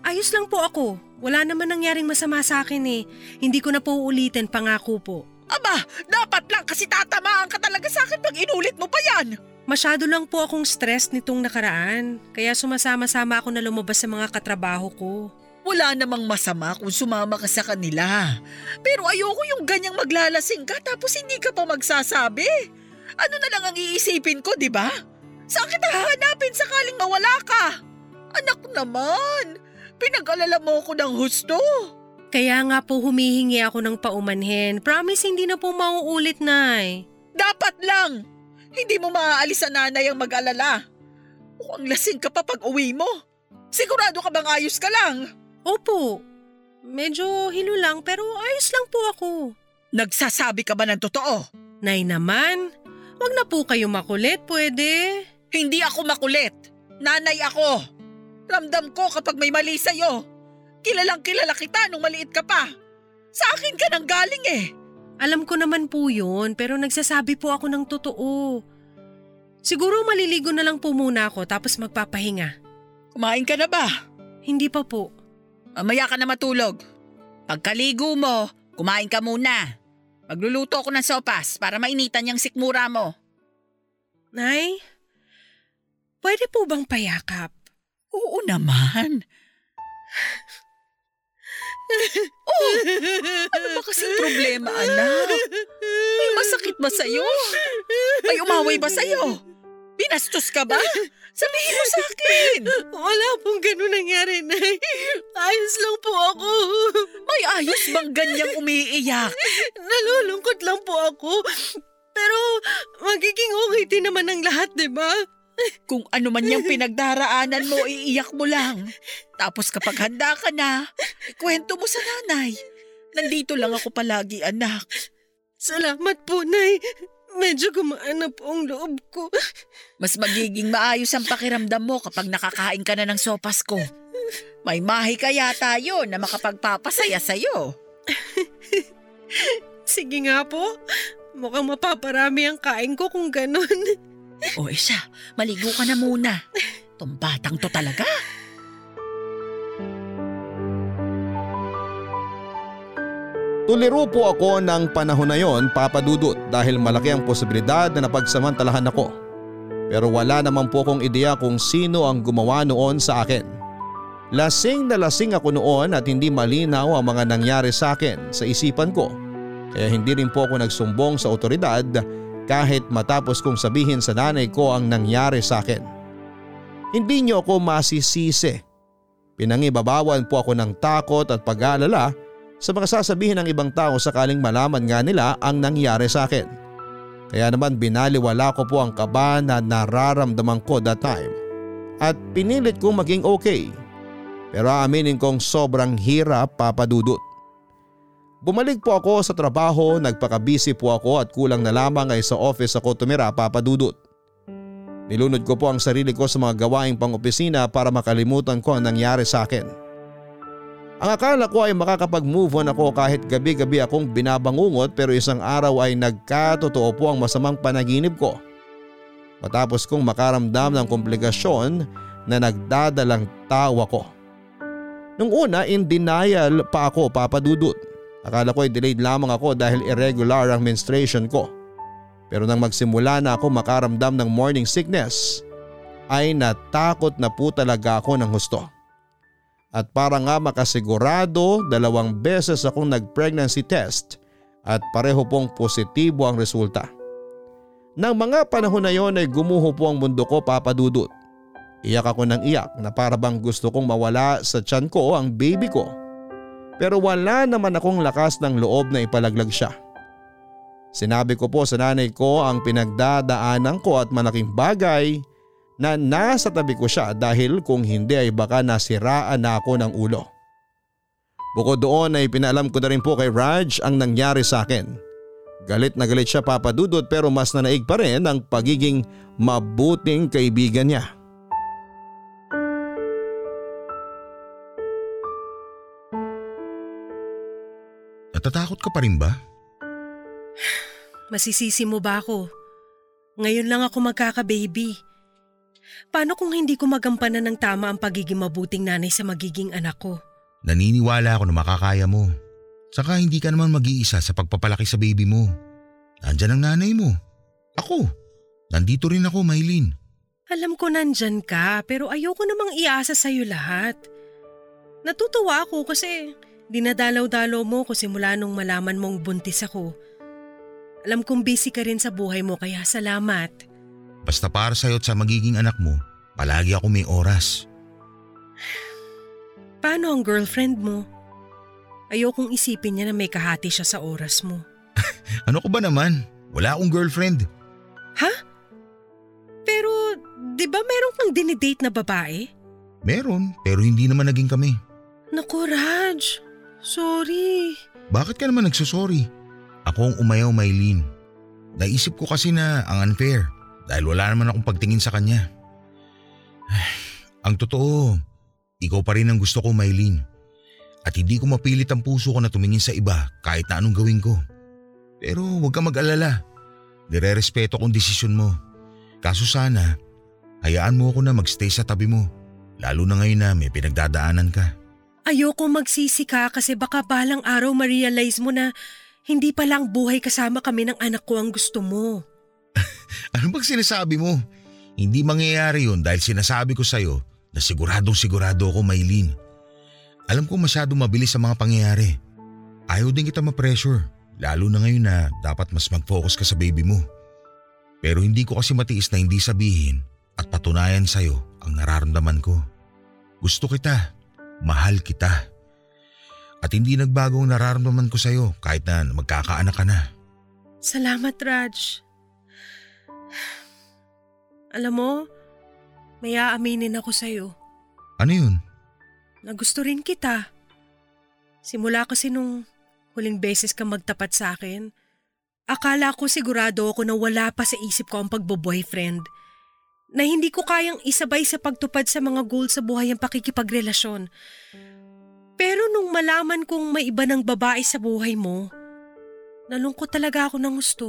Ayos lang po ako. Wala naman nangyaring masama sa akin eh. Hindi ko na po uulitin, pangako po. Aba, dapat lang kasi tatamaan ka talaga sa akin pag inulit mo pa yan. Masyado lang po akong stress nitong nakaraan. Kaya sumasama-sama ako na lumabas sa mga katrabaho ko. Wala namang masama kung sumama ka sa kanila. Pero ayoko yung ganyang maglalasing ka tapos hindi ka pa magsasabi. Ano na lang ang iisipin ko, di ba? Saan kita hahanapin sakaling mawala ka? Anak naman, pinag-alala mo ko ng husto. Kaya nga po humihingi ako ng paumanhin. Promise hindi na po mauulit, Nay. Dapat lang. Hindi mo maaalis sa nanay ang mag-alala. Mukhang lasing ka pa pag uwi mo. Sigurado ka bang ayos ka lang? Opo. Medyo hilo lang pero ayos lang po ako. Nagsasabi ka ba ng totoo? Nay naman, wag na po kayo makulit, pwede? Hindi ako makulit. Nanay ako. Ramdam ko kapag may mali sa'yo. Kilalang kilala kita nung maliit ka pa. Sa akin ka nang galing eh. Alam ko naman po yun pero nagsasabi po ako ng totoo. Siguro maliligo na lang po muna ako tapos magpapahinga. Kumain ka na ba? Hindi pa po. Mamaya ka na matulog. Pagkaligo mo, kumain ka muna. Magluluto ako ng sopas para mainitan yung sikmura mo. Nay, pwede po bang payakap? Oo naman. oh, ano ba kasing problema, anak? May masakit ba sa'yo? May umaway ba sa'yo? Binastos ka ba? Sabihin mo sa akin. Wala pong ganun nangyari, Nay. Ayos lang po ako. May ayos bang ganyang umiiyak? Nalulungkot lang po ako. Pero magiging okay din naman ang lahat, di ba? Kung ano man yung pinagdaraanan mo, iiyak mo lang. Tapos kapag handa ka na, ikwento mo sa nanay. Nandito lang ako palagi, anak. Salamat po, Nay. Medyo gumaan na po ang loob ko. Mas magiging maayos ang pakiramdam mo kapag nakakain ka na ng sopas ko. May mahi kaya tayo na makapagpapasaya sa'yo. Sige nga po. Mukhang mapaparami ang kain ko kung ganun. O isa, maligo ka na muna. Tong batang to talaga. Tuliro po ako ng panahon na yon papadudot dahil malaki ang posibilidad na napagsamantalahan ako. Pero wala naman po akong ideya kung sino ang gumawa noon sa akin. Lasing na lasing ako noon at hindi malinaw ang mga nangyari sa akin sa isipan ko. Kaya hindi rin po ako nagsumbong sa otoridad kahit matapos kong sabihin sa nanay ko ang nangyari sa akin. Hindi niyo ako masisisi. Pinangibabawan po ako ng takot at pag-aalala sa mga sasabihin ng ibang tao sakaling malaman nga nila ang nangyari sa akin. Kaya naman binaliwala ko po ang kaba na nararamdaman ko that time at pinilit kong maging okay. Pero aaminin kong sobrang hirap papadudot. Bumalik po ako sa trabaho, nagpakabisi po ako at kulang na lamang ay sa office ako tumira papadudot. Nilunod ko po ang sarili ko sa mga gawaing pang-opisina para makalimutan ko ang nangyari sa akin. Ang akala ko ay makakapag-move on ako kahit gabi-gabi akong binabangungot pero isang araw ay nagkatotoo po ang masamang panaginip ko. Matapos kong makaramdam ng komplikasyon na nagdadalang tawa ko. Nung una in denial pa ako papadudot. Akala ko ay delayed lamang ako dahil irregular ang menstruation ko. Pero nang magsimula na ako makaramdam ng morning sickness ay natakot na po talaga ako ng husto. At para nga makasigurado dalawang beses akong nag-pregnancy test at pareho pong positibo ang resulta. Nang mga panahon na yon ay gumuho po ang mundo ko papadudot. Iyak ako ng iyak na para gusto kong mawala sa tiyan ko ang baby ko. Pero wala naman akong lakas ng loob na ipalaglag siya. Sinabi ko po sa nanay ko ang pinagdadaanan ko at malaking bagay na nasa tabi ko siya dahil kung hindi ay baka nasiraan na ako ng ulo. Bukod doon ay pinaalam ko na rin po kay Raj ang nangyari sa akin. Galit na galit siya papadudot pero mas nanaig pa rin ang pagiging mabuting kaibigan niya. Natatakot ka pa rin ba? Masisisi mo ba ako? Ngayon lang ako magkaka-baby. Paano kung hindi ko magampanan ng tama ang pagiging mabuting nanay sa magiging anak ko? Naniniwala ako na makakaya mo. Saka hindi ka naman mag-iisa sa pagpapalaki sa baby mo. Nandyan ang nanay mo. Ako. Nandito rin ako, Maylin. Alam ko nandyan ka pero ayoko namang iasa sa'yo lahat. Natutuwa ako kasi dinadalaw-dalaw mo ko simula nung malaman mong buntis ako. Alam kong busy ka rin sa buhay mo kaya salamat. Basta para sa'yo at sa magiging anak mo, palagi ako may oras. Paano ang girlfriend mo? Ayokong isipin niya na may kahati siya sa oras mo. Ano ko ba naman? Wala akong girlfriend. Ha? Pero, di ba meron kang dinidate na babae? Meron, pero hindi naman naging kami. Naku, Raj. Sorry. Bakit ka naman nagsusorry? Ako ang umayaw, Maylin. Naisip ko kasi na ang unfair dahil wala naman akong pagtingin sa kanya. ang totoo, ikaw pa rin ang gusto ko, Maylin. At hindi ko mapilit ang puso ko na tumingin sa iba kahit na anong gawin ko. Pero huwag ka mag-alala. Nire-respeto kong desisyon mo. Kaso sana, hayaan mo ako na magstay sa tabi mo. Lalo na ngayon na may pinagdadaanan ka. Ayoko magsisi ka kasi baka balang araw ma-realize mo na hindi pa lang buhay kasama kami ng anak ko ang gusto mo. Ano bang sinasabi mo? Hindi mangyayari yun dahil sinasabi ko sa'yo na siguradong sigurado ako, Maylin. Alam ko masyado mabilis ang mga pangyayari. Ayaw din kita ma-pressure, lalo na ngayon na dapat mas mag-focus ka sa baby mo. Pero hindi ko kasi matiis na hindi sabihin at patunayan sa'yo ang nararamdaman ko. Gusto kita, mahal kita. At hindi nagbago ang nararamdaman ko sa'yo kahit na magkakaanak ka na. Salamat, Raj. Alam mo, may aaminin ako sa'yo Ano yun? na gusto rin kita. Simula kasi nung huling beses ka magtapat sa akin, akala ko sigurado ako na wala pa sa isip ko ang pagbo-boyfriend. Na hindi ko kayang isabay sa pagtupad sa mga goals sa buhay ang pakikipagrelasyon. Pero nung malaman kong may iba ng babae sa buhay mo, nalungkot talaga ako ng gusto.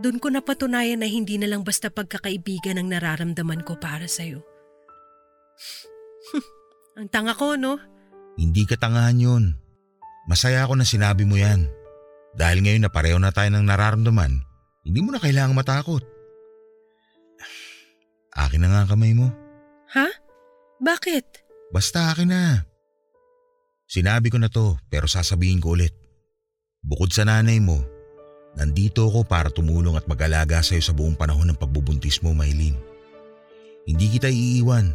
Doon ko napatunayan na hindi na lang basta pagkakaibigan ang nararamdaman ko para sa'yo. ang tanga ko, no? Hindi ka tangahan yun. Masaya ako na sinabi mo yan. Dahil ngayon na pareho na tayo ng nararamdaman, hindi mo na kailangang matakot. Akin na nga ang kamay mo. Ha? Bakit? Basta akin na. Sinabi ko na to pero sasabihin ko ulit. Bukod sa nanay mo, nandito ako para tumulong at mag-alaga sa'yo sa buong panahon ng pagbubuntis mo, Maylin. Hindi kita iiwan,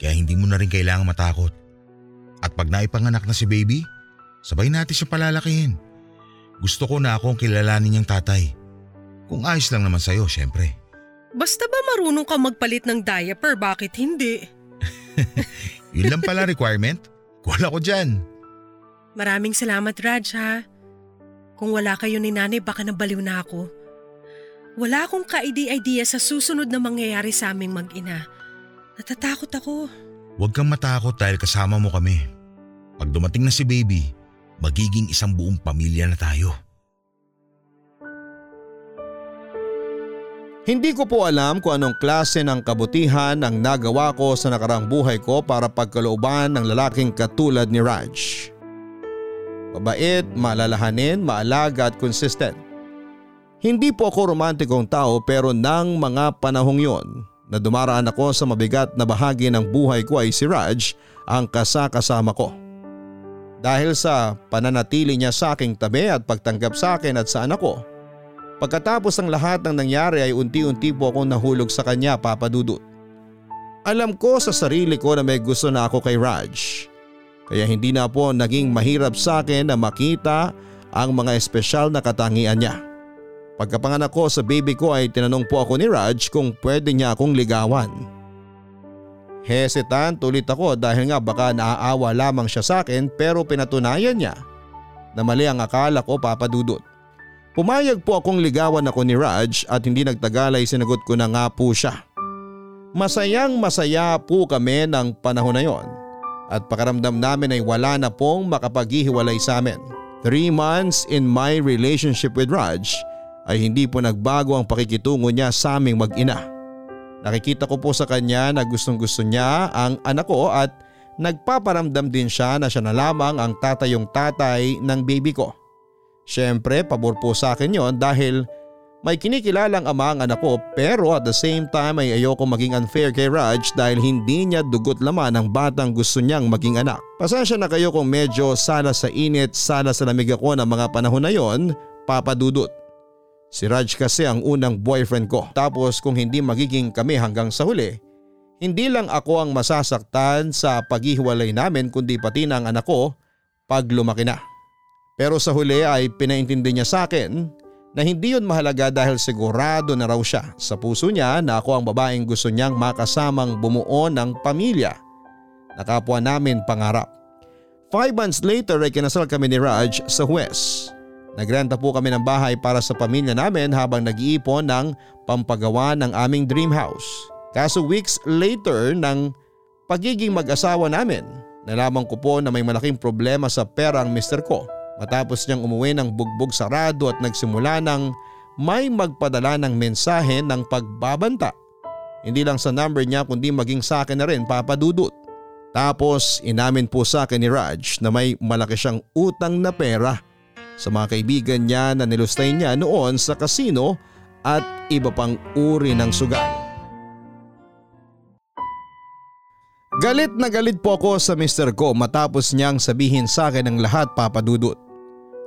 kaya hindi mo na rin kailangang matakot. At pag naipanganak na si baby, sabay natin siya palalakihin. Gusto ko na ako ang kilalanin niyang tatay. Kung ayos lang naman sa'yo, syempre. Basta ba marunong ka magpalit ng diaper, bakit hindi? Yun lang pala requirement. Wala ko dyan. Maraming salamat, Raj, ha? Kung wala kayo ni nanay, baka nabaliw na ako. Wala akong ka-idea sa susunod na mangyayari sa aming mag-ina. Natatakot ako. Huwag kang matakot dahil kasama mo kami. Pag dumating na si baby, magiging isang buong pamilya na tayo. Hindi ko po alam kung anong klase ng kabutihan ang nagawa ko sa nakarang buhay ko para pagkalooban ng lalaking katulad ni Raj. Mabait, maalalahanin, maalaga at consistent. Hindi po ako romantikong tao pero nang mga panahong yon na dumaraan ako sa mabigat na bahagi ng buhay ko ay si Raj ang kasakasama ko. Dahil sa pananatili niya sa aking tabi at pagtanggap sa akin at sa anak ko, Pagkatapos ng lahat ng nangyari ay unti-unti po akong nahulog sa kanya papadudot. Alam ko sa sarili ko na may gusto na ako kay Raj. Kaya hindi na po naging mahirap sa akin na makita ang mga espesyal na katangian niya. Pagkapanganak ko sa baby ko ay tinanong po ako ni Raj kung pwede niya akong ligawan. Hesitant ulit ako dahil nga baka naaawa lamang siya sa akin pero pinatunayan niya na mali ang akala ko papadudot. Pumayag po akong ligawan ako ni Raj at hindi nagtagal ay sinagot ko na nga po siya. Masayang masaya po kami ng panahon na yon at pakaramdam namin ay wala na pong makapaghihiwalay sa amin. Three months in my relationship with Raj ay hindi po nagbago ang pakikitungo niya sa aming mag-ina. Nakikita ko po sa kanya na gustong gusto niya ang anak ko at nagpaparamdam din siya na siya na lamang ang tatayong tatay ng baby ko. Siyempre pabor po sa akin yon dahil may kinikilalang ama ang anak ko pero at the same time ay ayoko maging unfair kay Raj dahil hindi niya dugot laman ang batang gusto niyang maging anak. Pasensya na kayo kung medyo sala sa init, sala sa lamig ako ng mga panahon na yon, papadudot. Si Raj kasi ang unang boyfriend ko tapos kung hindi magiging kami hanggang sa huli, hindi lang ako ang masasaktan sa paghihiwalay namin kundi pati ang anak ko pag lumaki na. Pero sa huli ay pinaintindi niya sa akin na hindi yun mahalaga dahil sigurado na raw siya sa puso niya na ako ang babaeng gusto niyang makasamang bumuo ng pamilya na kapwa namin pangarap. Five months later ay kinasal kami ni Raj sa Huwes. Nagrenta po kami ng bahay para sa pamilya namin habang nag-iipon ng pampagawa ng aming dream house. Kaso weeks later ng pagiging mag-asawa namin, nalaman ko po na may malaking problema sa pera ang mister ko Matapos niyang umuwi ng bugbog sarado at nagsimula ng may magpadala ng mensahe ng pagbabanta. Hindi lang sa number niya kundi maging sa akin na rin papadudot. Tapos inamin po sa akin ni Raj na may malaki siyang utang na pera sa mga kaibigan niya na nilustay niya noon sa kasino at iba pang uri ng sugal. Galit na galit po ako sa Mr. Ko matapos niyang sabihin sa akin ang lahat papadudot.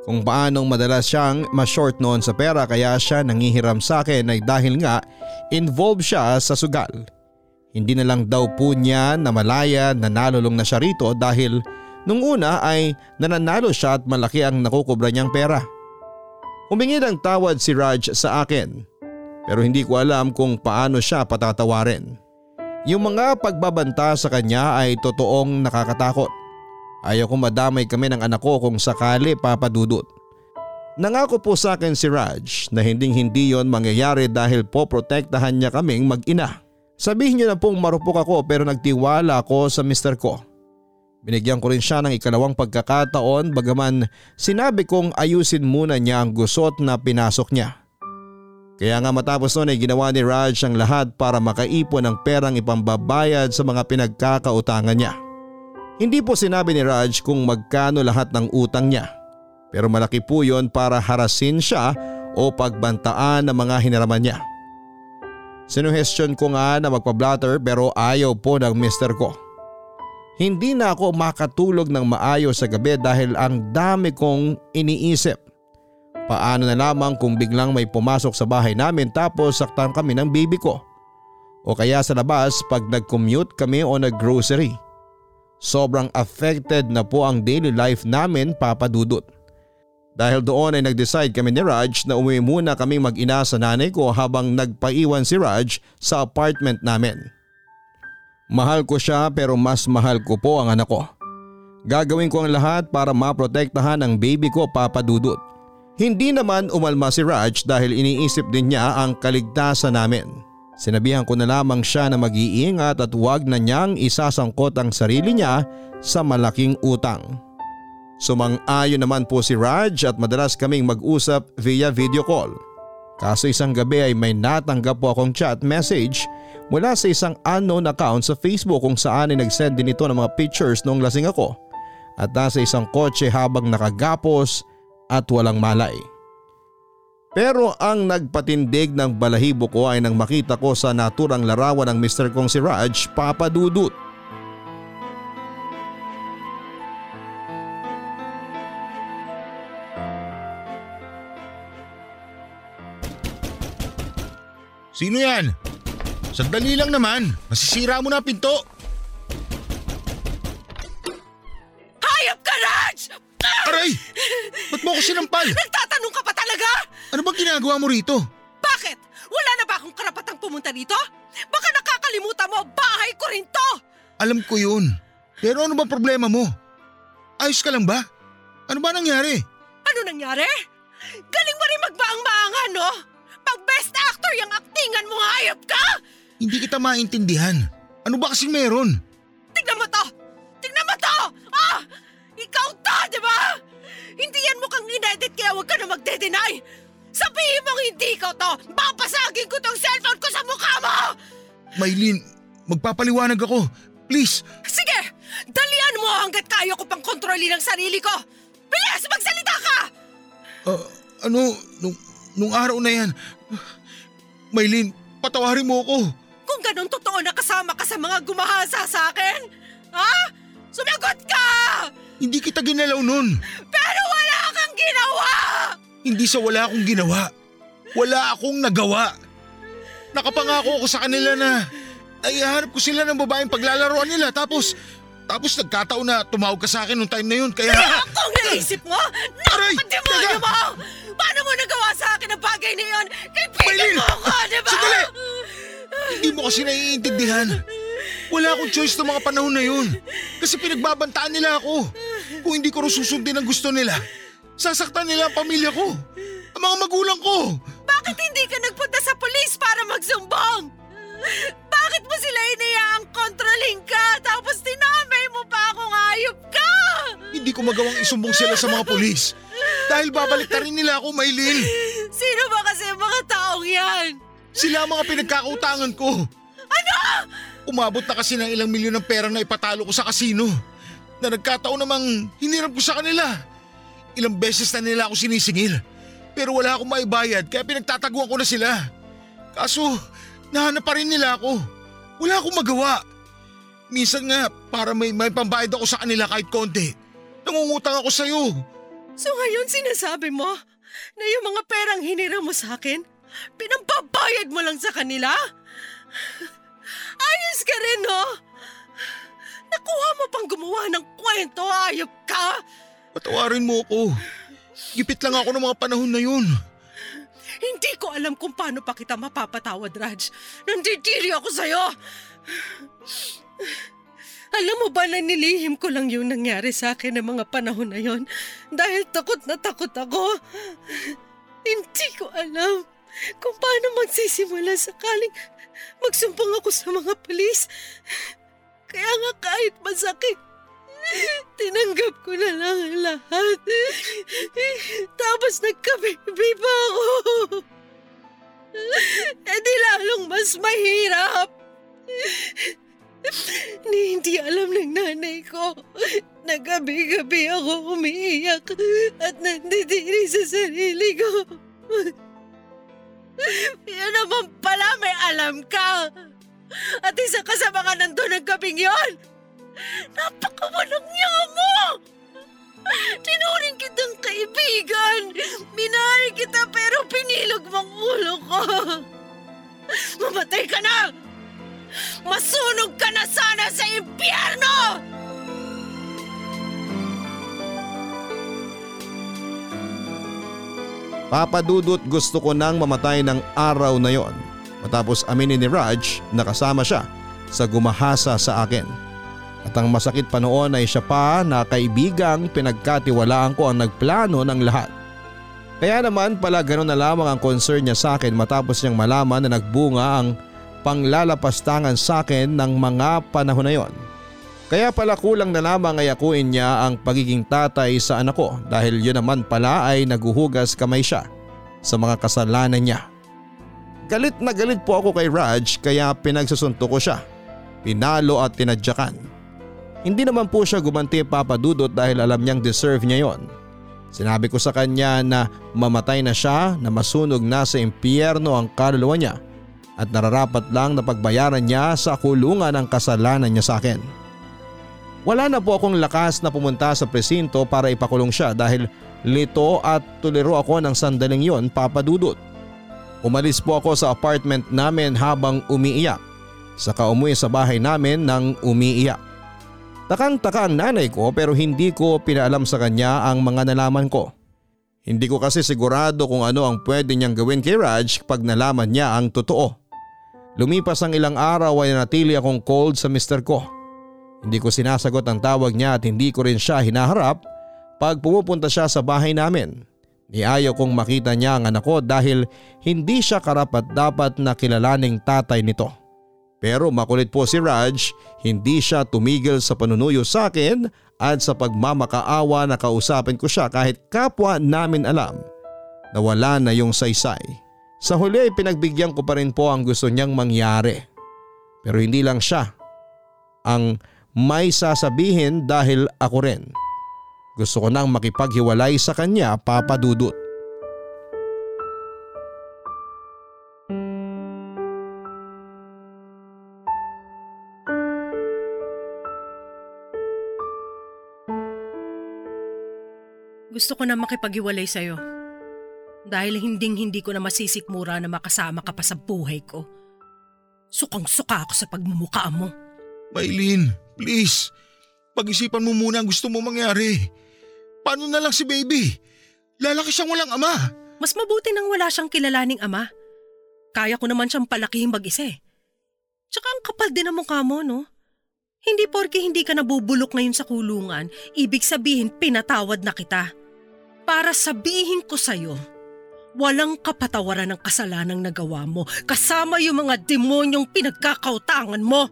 Kung paanong madalas siyang ma-short noon sa pera kaya siya nangihiram sa akin ay dahil nga involved siya sa sugal. Hindi na lang daw po niya na malaya na nalulong na siya rito dahil nung una ay nananalo siya at malaki ang nakukubra niyang pera. Humingi ng tawad si Raj sa akin pero hindi ko alam kung paano siya patatawarin. Yung mga pagbabanta sa kanya ay totoong nakakatakot. Ayaw kong madamay kami ng anak ko kung sakali papadudot. Nangako po sa akin si Raj na hinding hindi yon mangyayari dahil po protektahan niya kaming mag-ina. Sabihin niyo na pong marupok ako pero nagtiwala ako sa mister ko. Binigyan ko rin siya ng ikalawang pagkakataon bagaman sinabi kong ayusin muna niya ang gusot na pinasok niya. Kaya nga matapos noon ay ginawa ni Raj ang lahat para makaipon ng perang ipambabayad sa mga pinagkakautangan niya. Hindi po sinabi ni Raj kung magkano lahat ng utang niya. Pero malaki po yon para harasin siya o pagbantaan ng mga hiniraman niya. Sinuhestyon ko nga na magpa-blatter pero ayaw po ng mister ko. Hindi na ako makatulog ng maayos sa gabi dahil ang dami kong iniisip. Paano na lamang kung biglang may pumasok sa bahay namin tapos saktan kami ng baby ko. O kaya sa labas pag nag-commute kami o nag-grocery. Sobrang affected na po ang daily life namin papadudot. Dahil doon ay nag-decide kami ni Raj na umuwi muna kami mag-ina sa nanay ko habang nagpaiwan si Raj sa apartment namin. Mahal ko siya pero mas mahal ko po ang anak ko. Gagawin ko ang lahat para maprotektahan ang baby ko papadudot. Hindi naman umalma si Raj dahil iniisip din niya ang kaligtasan namin. Sinabihan ko na lamang siya na mag-iingat at huwag na niyang isasangkot ang sarili niya sa malaking utang. Sumang-ayon naman po si Raj at madalas kaming mag-usap via video call. Kaso isang gabi ay may natanggap po akong chat message mula sa isang unknown account sa Facebook kung saan ay nagsend din ito ng mga pictures noong lasing ako at nasa isang kotse habang nakagapos at walang malay. Pero ang nagpatindig ng balahibo ko ay nang makita ko sa naturang larawan ng Mr. kong si Raj papadudot. Sino yan? Sandali lang naman. Masisira mo na pinto. Hayop ka, Raj! Aray! Ba't mo ako sinampal? Nagtatanong ka pa talaga? Ano bang ginagawa mo rito? Bakit? Wala na ba akong karapatang pumunta dito? Baka nakakalimutan mo, bahay ko rin to! Alam ko yun. Pero ano ba problema mo? Ayos ka lang ba? Ano ba nangyari? Ano nangyari? Galing mo rin magbaang-baangan, no? Pag best actor yung aktingan mo, hayop ka! Hindi kita maintindihan. Ano ba kasing meron? Tignan mo to! Tignan mo to! Ah! Ikaw to, di ba? Hindi yan mukhang inedit kaya huwag ka na magde-deny! Sabihin mong hindi ko to! Babasagin ko tong cellphone ko sa mukha mo! Maylin, magpapaliwanag ako. Please, Sige! Dalian mo hanggat kaya ko pang kontrolin ang sarili ko! Bilis! Magsalita ka! ah, ano, nung, nung araw na yan, Maylin, patawarin mo ako. Kung ganun totoo na kasama ka sa mga gumahasa sa akin! Ha? Sumagot ka! Hindi kita ginalaw nun. Pero wala kang ginawa! Hindi sa wala akong ginawa. Wala akong nagawa. Nakapangako ako sa kanila na ay ko sila ng babaeng paglalaroan nila tapos tapos nagkataon na tumawag ka sa akin nung time na yun kaya Kung naisip mo, Aray! napakademonyo mo! Paano mo nagawa sa akin ang bagay na yun? Kaibigan Maylin! mo ako, di ba? Sandali! hindi mo kasi naiintindihan. Wala akong choice ng mga panahon na yun. Kasi pinagbabantaan nila ako. Kung hindi ko rin susundin ang gusto nila, sasaktan nila ang pamilya ko. Ang mga magulang ko. Bakit hindi ka nagpunta sa polis para magsumbong? Bakit mo sila inayaang kontrolin ka tapos tinamay mo pa akong hayop ka? Hindi ko magawang isumbong sila sa mga pulis. Dahil babalik na rin nila ako, Maylin. Sino ba kasi ang mga taong yan? Sila ang mga pinagkakautangan ko. Ano? Umabot na kasi ng ilang milyon ng pera na ipatalo ko sa kasino. Na nagkataon namang hinirap ko sa kanila. Ilang beses na nila ako sinisingil. Pero wala akong maibayad kaya pinagtataguan ko na sila. Kaso, nahanap pa rin nila ako. Wala akong magawa. Minsan nga, para may, may pambayad ako sa kanila kahit konti. Nangungutang ako sa'yo. So ngayon sinasabi mo na yung mga perang hinira mo sa akin, pinambabayad mo lang sa kanila? Ayos ka rin, no? Nakuha mo pang gumawa ng kwento, ayop ka! Patawarin mo ako. Gipit lang ako ng mga panahon na yun. Hindi ko alam kung paano pa kita mapapatawad, Raj. Nandidiri ako sa'yo! Alam mo ba na nilihim ko lang yung nangyari sa akin ng mga panahon na yon dahil takot na takot ako. Hindi ko alam kung paano magsisimula sakaling magsumbong ako sa mga polis. Kaya nga kahit masakit, tinanggap ko na lang ang lahat. Tapos nagkabibi pa ako. Eh di lalong mas mahirap. Ni hindi alam ng nanay ko na gabi-gabi ako umiiyak at nandidiri sa sarili ko. Yan naman pala may alam ka. At isa ka sa mga nandun ng gabing yon. Napakawalang niya mo! Tinuring kitang kaibigan. Minahal kita pero pinilog mong ulo ko. Mamatay ka na! Masunog ka na sana sa impyerno! Papadudot gusto ko nang mamatay ng araw na yon matapos aminin ni Raj na kasama siya sa gumahasa sa akin. At ang masakit pa noon ay siya pa na kaibigang pinagkatiwalaan ko ang nagplano ng lahat. Kaya naman pala gano'n na lamang ang concern niya sa akin matapos niyang malaman na nagbunga ang panglalapastangan sa akin ng mga panahon na yon. Kaya pala kulang na lamang ay akuin niya ang pagiging tatay sa anak ko dahil yun naman pala ay naguhugas kamay siya sa mga kasalanan niya. Galit na galit po ako kay Raj kaya pinagsusunto ko siya. Pinalo at tinadyakan. Hindi naman po siya gumanti papadudot dahil alam niyang deserve niya yon. Sinabi ko sa kanya na mamatay na siya na masunog na sa impyerno ang kaluluwa niya at nararapat lang na pagbayaran niya sa kulungan ang kasalanan niya sa akin. Wala na po akong lakas na pumunta sa presinto para ipakulong siya dahil lito at tuliro ako ng sandaling yon papadudot. Umalis po ako sa apartment namin habang umiiyak. Saka umuwi sa bahay namin nang umiiyak. Takang-taka ang nanay ko pero hindi ko pinaalam sa kanya ang mga nalaman ko. Hindi ko kasi sigurado kung ano ang pwede niyang gawin kay Raj pag nalaman niya ang totoo. Lumipas ang ilang araw ay natili akong cold sa mister ko. Hindi ko sinasagot ang tawag niya at hindi ko rin siya hinaharap pag pumupunta siya sa bahay namin. Niayaw kong makita niya ang anak ko dahil hindi siya karapat dapat na kilalaning tatay nito. Pero makulit po si Raj, hindi siya tumigil sa panunuyo sa akin at sa pagmamakaawa na kausapin ko siya kahit kapwa namin alam na wala na yung saysay. Sa huli ay pinagbigyan ko pa rin po ang gusto niyang mangyari. Pero hindi lang siya ang may sasabihin dahil ako rin. Gusto ko nang makipaghiwalay sa kanya papadudot. Gusto ko na makipaghiwalay sa'yo. Dahil hinding hindi ko na masisikmura na makasama ka pa sa buhay ko. Sukang-suka ako sa pagmumukha mo. Maylin, please. Pag-isipan mo muna ang gusto mo mangyari. Paano na lang si baby? Lalaki siyang walang ama. Mas mabuti nang wala siyang kilalaning ama. Kaya ko naman siyang palakihin mag-isa eh. Tsaka ang kapal din ang mukha mo, no? Hindi porke hindi ka nabubulok ngayon sa kulungan, ibig sabihin pinatawad na kita. Para sabihin ko sa'yo, walang kapatawaran ng kasalanang nagawa mo kasama yung mga demonyong pinagkakautangan mo.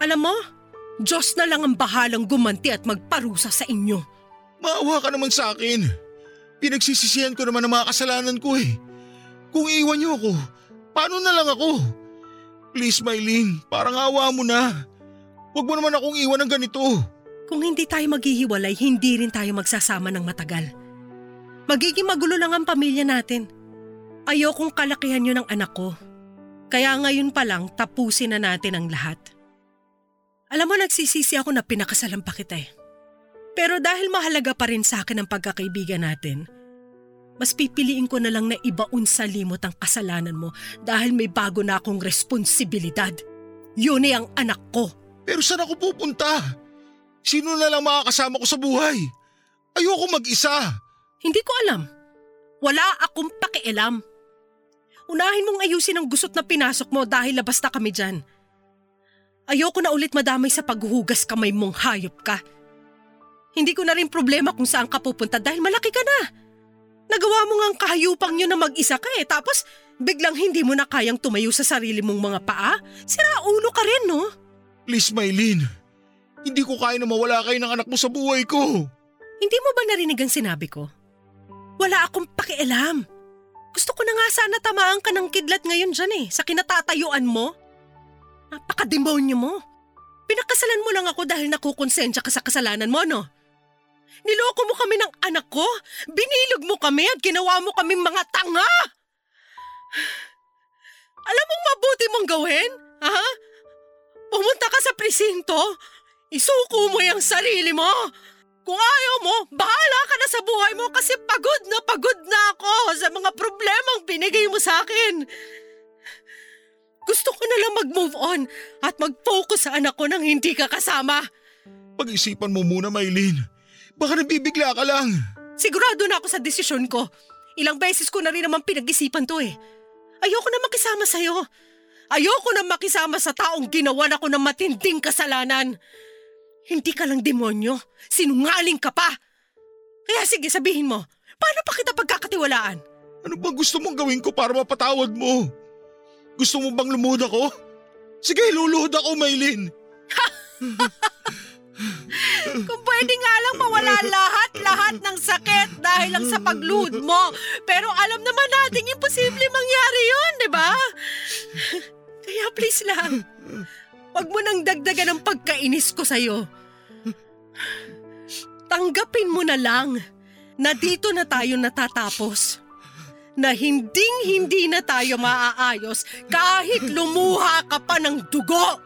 Alam mo, Diyos na lang ang bahalang gumanti at magparusa sa inyo. Maawa ka naman sa akin. Pinagsisisihan ko naman ang mga kasalanan ko eh. Kung iwan niyo ako, paano na lang ako? Please, Mylene, parang awa mo na. Huwag mo naman akong iwan ng ganito. Kung hindi tayo maghihiwalay, hindi rin tayo magsasama ng matagal. Magiging magulo lang ang pamilya natin. Ayokong kalakihan yun ng anak ko. Kaya ngayon pa lang tapusin na natin ang lahat. Alam mo, nagsisisi ako na pinakasalan pa kita eh. Pero dahil mahalaga pa rin sa akin ang pagkakaibigan natin, mas pipiliin ko na lang na ibaon sa limot ang kasalanan mo dahil may bago na akong responsibilidad. Yun ay ang anak ko. Pero saan ako pupunta? Sino na lang makakasama ko sa buhay? Ayoko mag-isa. Hindi ko alam. Wala akong pakialam. Unahin mong ayusin ang gusot na pinasok mo dahil labas na kami dyan. Ayoko na ulit madamay sa paghuhugas kamay mong hayop ka. Hindi ko na rin problema kung saan ka pupunta dahil malaki ka na. Nagawa mo nga ang kahayupang yun na mag-isa ka eh tapos biglang hindi mo na kayang tumayo sa sarili mong mga paa? Sira ulo ka rin no? Please, Mylene. Hindi ko kaya na mawala kayo ng anak mo sa buhay ko. Hindi mo ba narinig ang sinabi ko? Wala akong pakialam. Gusto ko na nga sana tamaan ka ng kidlat ngayon dyan eh, sa kinatatayuan mo. Napakademonyo mo. Pinakasalan mo lang ako dahil nakukonsensya ka sa kasalanan mo, no? Niloko mo kami ng anak ko, binilog mo kami at ginawa mo kaming mga tanga! Alam mong mabuti mong gawin? Ha? Pumunta ka sa presinto, isuko mo yung sarili mo. Kung ayaw mo, bahala ka na sa buhay mo kasi pagod na pagod na ako sa mga problemang binigay mo sa akin. Gusto ko na lang mag-move on at mag-focus sa anak ko nang hindi ka kasama. Pag-isipan mo muna, Mylene. Baka nabibigla ka lang. Sigurado na ako sa desisyon ko. Ilang beses ko na rin naman pinag-isipan to eh. Ayoko na makisama sa'yo. Ayoko na makisama sa taong ginawa na ko ng matinding kasalanan. Hindi ka lang demonyo. Sinungaling ka pa. Kaya sige sabihin mo, paano pa kita pagkakatiwalaan? Ano bang gusto mong gawin ko para mapatawad mo? Gusto mo bang lumuhod ako? Sige, luluhod ako, Maylin. Kung pwede nga lang mawala lahat-lahat ng sakit dahil lang sa pagluhod mo. Pero alam naman natin imposible mangyari yun, di ba? please lang. Huwag mo nang dagdagan ang pagkainis ko sa'yo. Tanggapin mo na lang na dito na tayo natatapos. Na hinding hindi na tayo maaayos kahit lumuha ka pa ng dugo.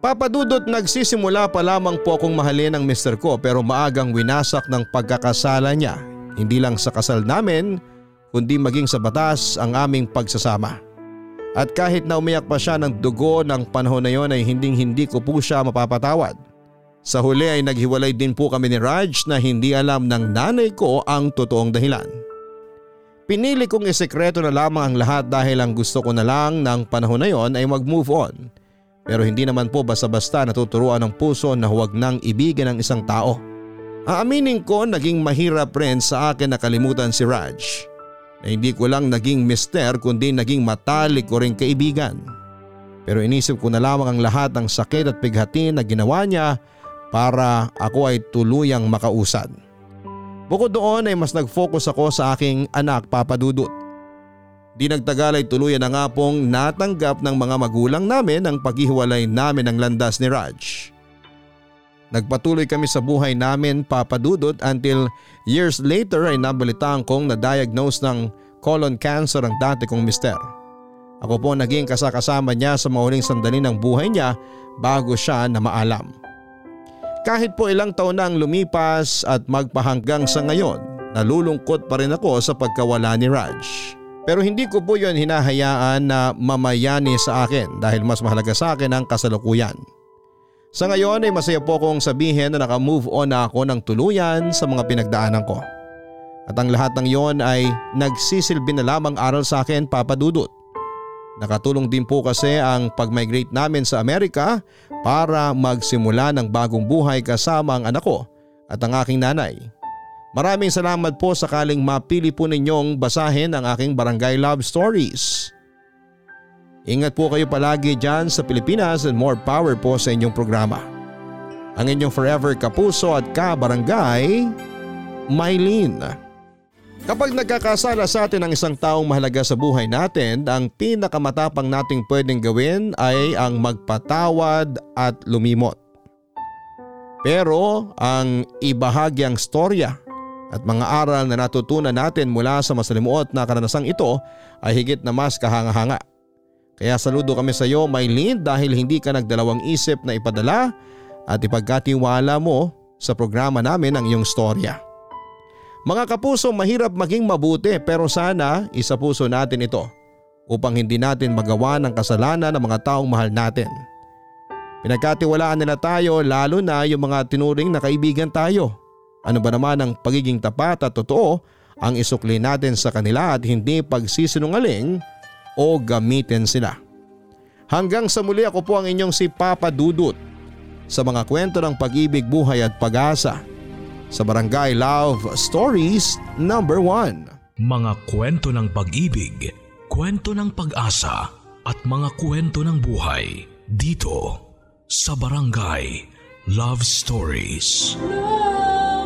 Papadudot nagsisimula pa lamang po akong mahalin ang mister ko pero maagang winasak ng pagkakasala niya. Hindi lang sa kasal namin kundi maging sa batas ang aming pagsasama. At kahit na umiyak pa siya ng dugo ng panahon na yon ay hinding hindi ko po siya mapapatawad. Sa huli ay naghiwalay din po kami ni Raj na hindi alam ng nanay ko ang totoong dahilan. Pinili kong isekreto na lamang ang lahat dahil ang gusto ko na lang ng panahon na yon ay mag-move on pero hindi naman po basta-basta natuturuan ng puso na huwag nang ibigan ng isang tao. Aaminin ko naging mahirap rin sa akin nakalimutan si Raj. Na hindi ko lang naging mister kundi naging matalik ko rin kaibigan. Pero inisip ko na lamang ang lahat ng sakit at pighati na ginawa niya para ako ay tuluyang makausad. Bukod doon ay mas nag-focus ako sa aking anak papadudot. Di nagtagal ay tuluyan na nga pong natanggap ng mga magulang namin ang paghihiwalay namin ng landas ni Raj. Nagpatuloy kami sa buhay namin papadudot until years later ay nabalitaan kong na-diagnose ng colon cancer ang dati kong mister. Ako po naging kasakasama niya sa mauling sandali ng buhay niya bago siya na maalam. Kahit po ilang taon na ang lumipas at magpahanggang sa ngayon, nalulungkot pa rin ako sa pagkawala ni Raj. Pero hindi ko po yon hinahayaan na mamayani sa akin dahil mas mahalaga sa akin ang kasalukuyan. Sa ngayon ay masaya po kong sabihin na naka-move on na ako ng tuluyan sa mga pinagdaanan ko. At ang lahat ng yon ay nagsisilbi na lamang aral sa akin papadudot. Nakatulong din po kasi ang pag-migrate namin sa Amerika para magsimula ng bagong buhay kasama ang anak ko at ang aking nanay. Maraming salamat po sakaling mapili po ninyong basahin ang aking Barangay Love Stories. Ingat po kayo palagi dyan sa Pilipinas and more power po sa inyong programa. Ang inyong forever kapuso at ka-barangay, Mylene. Kapag nagkakasala sa atin ang isang taong mahalaga sa buhay natin, ang pinakamatapang nating pwedeng gawin ay ang magpatawad at lumimot. Pero ang ibahagi ang storya at mga aral na natutunan natin mula sa masalimuot na karanasang ito ay higit na mas kahanga-hanga. Kaya saludo kami sa iyo Maylene dahil hindi ka nagdalawang isip na ipadala at ipagkatiwala mo sa programa namin ang iyong storya. Mga kapuso mahirap maging mabuti pero sana isa puso natin ito upang hindi natin magawa ng kasalanan ng mga taong mahal natin. Pinagkatiwalaan nila tayo lalo na yung mga tinuring na kaibigan tayo ano ba naman ang pagiging tapat at totoo ang isukli natin sa kanila at hindi pagsisinungaling o gamitin sila. Hanggang sa muli ako po ang inyong si Papa Dudut sa mga kwento ng pag-ibig, buhay at pag-asa sa Barangay Love Stories number 1. Mga kwento ng pag-ibig, kwento ng pag-asa at mga kwento ng buhay dito sa Barangay Love Stories. Love.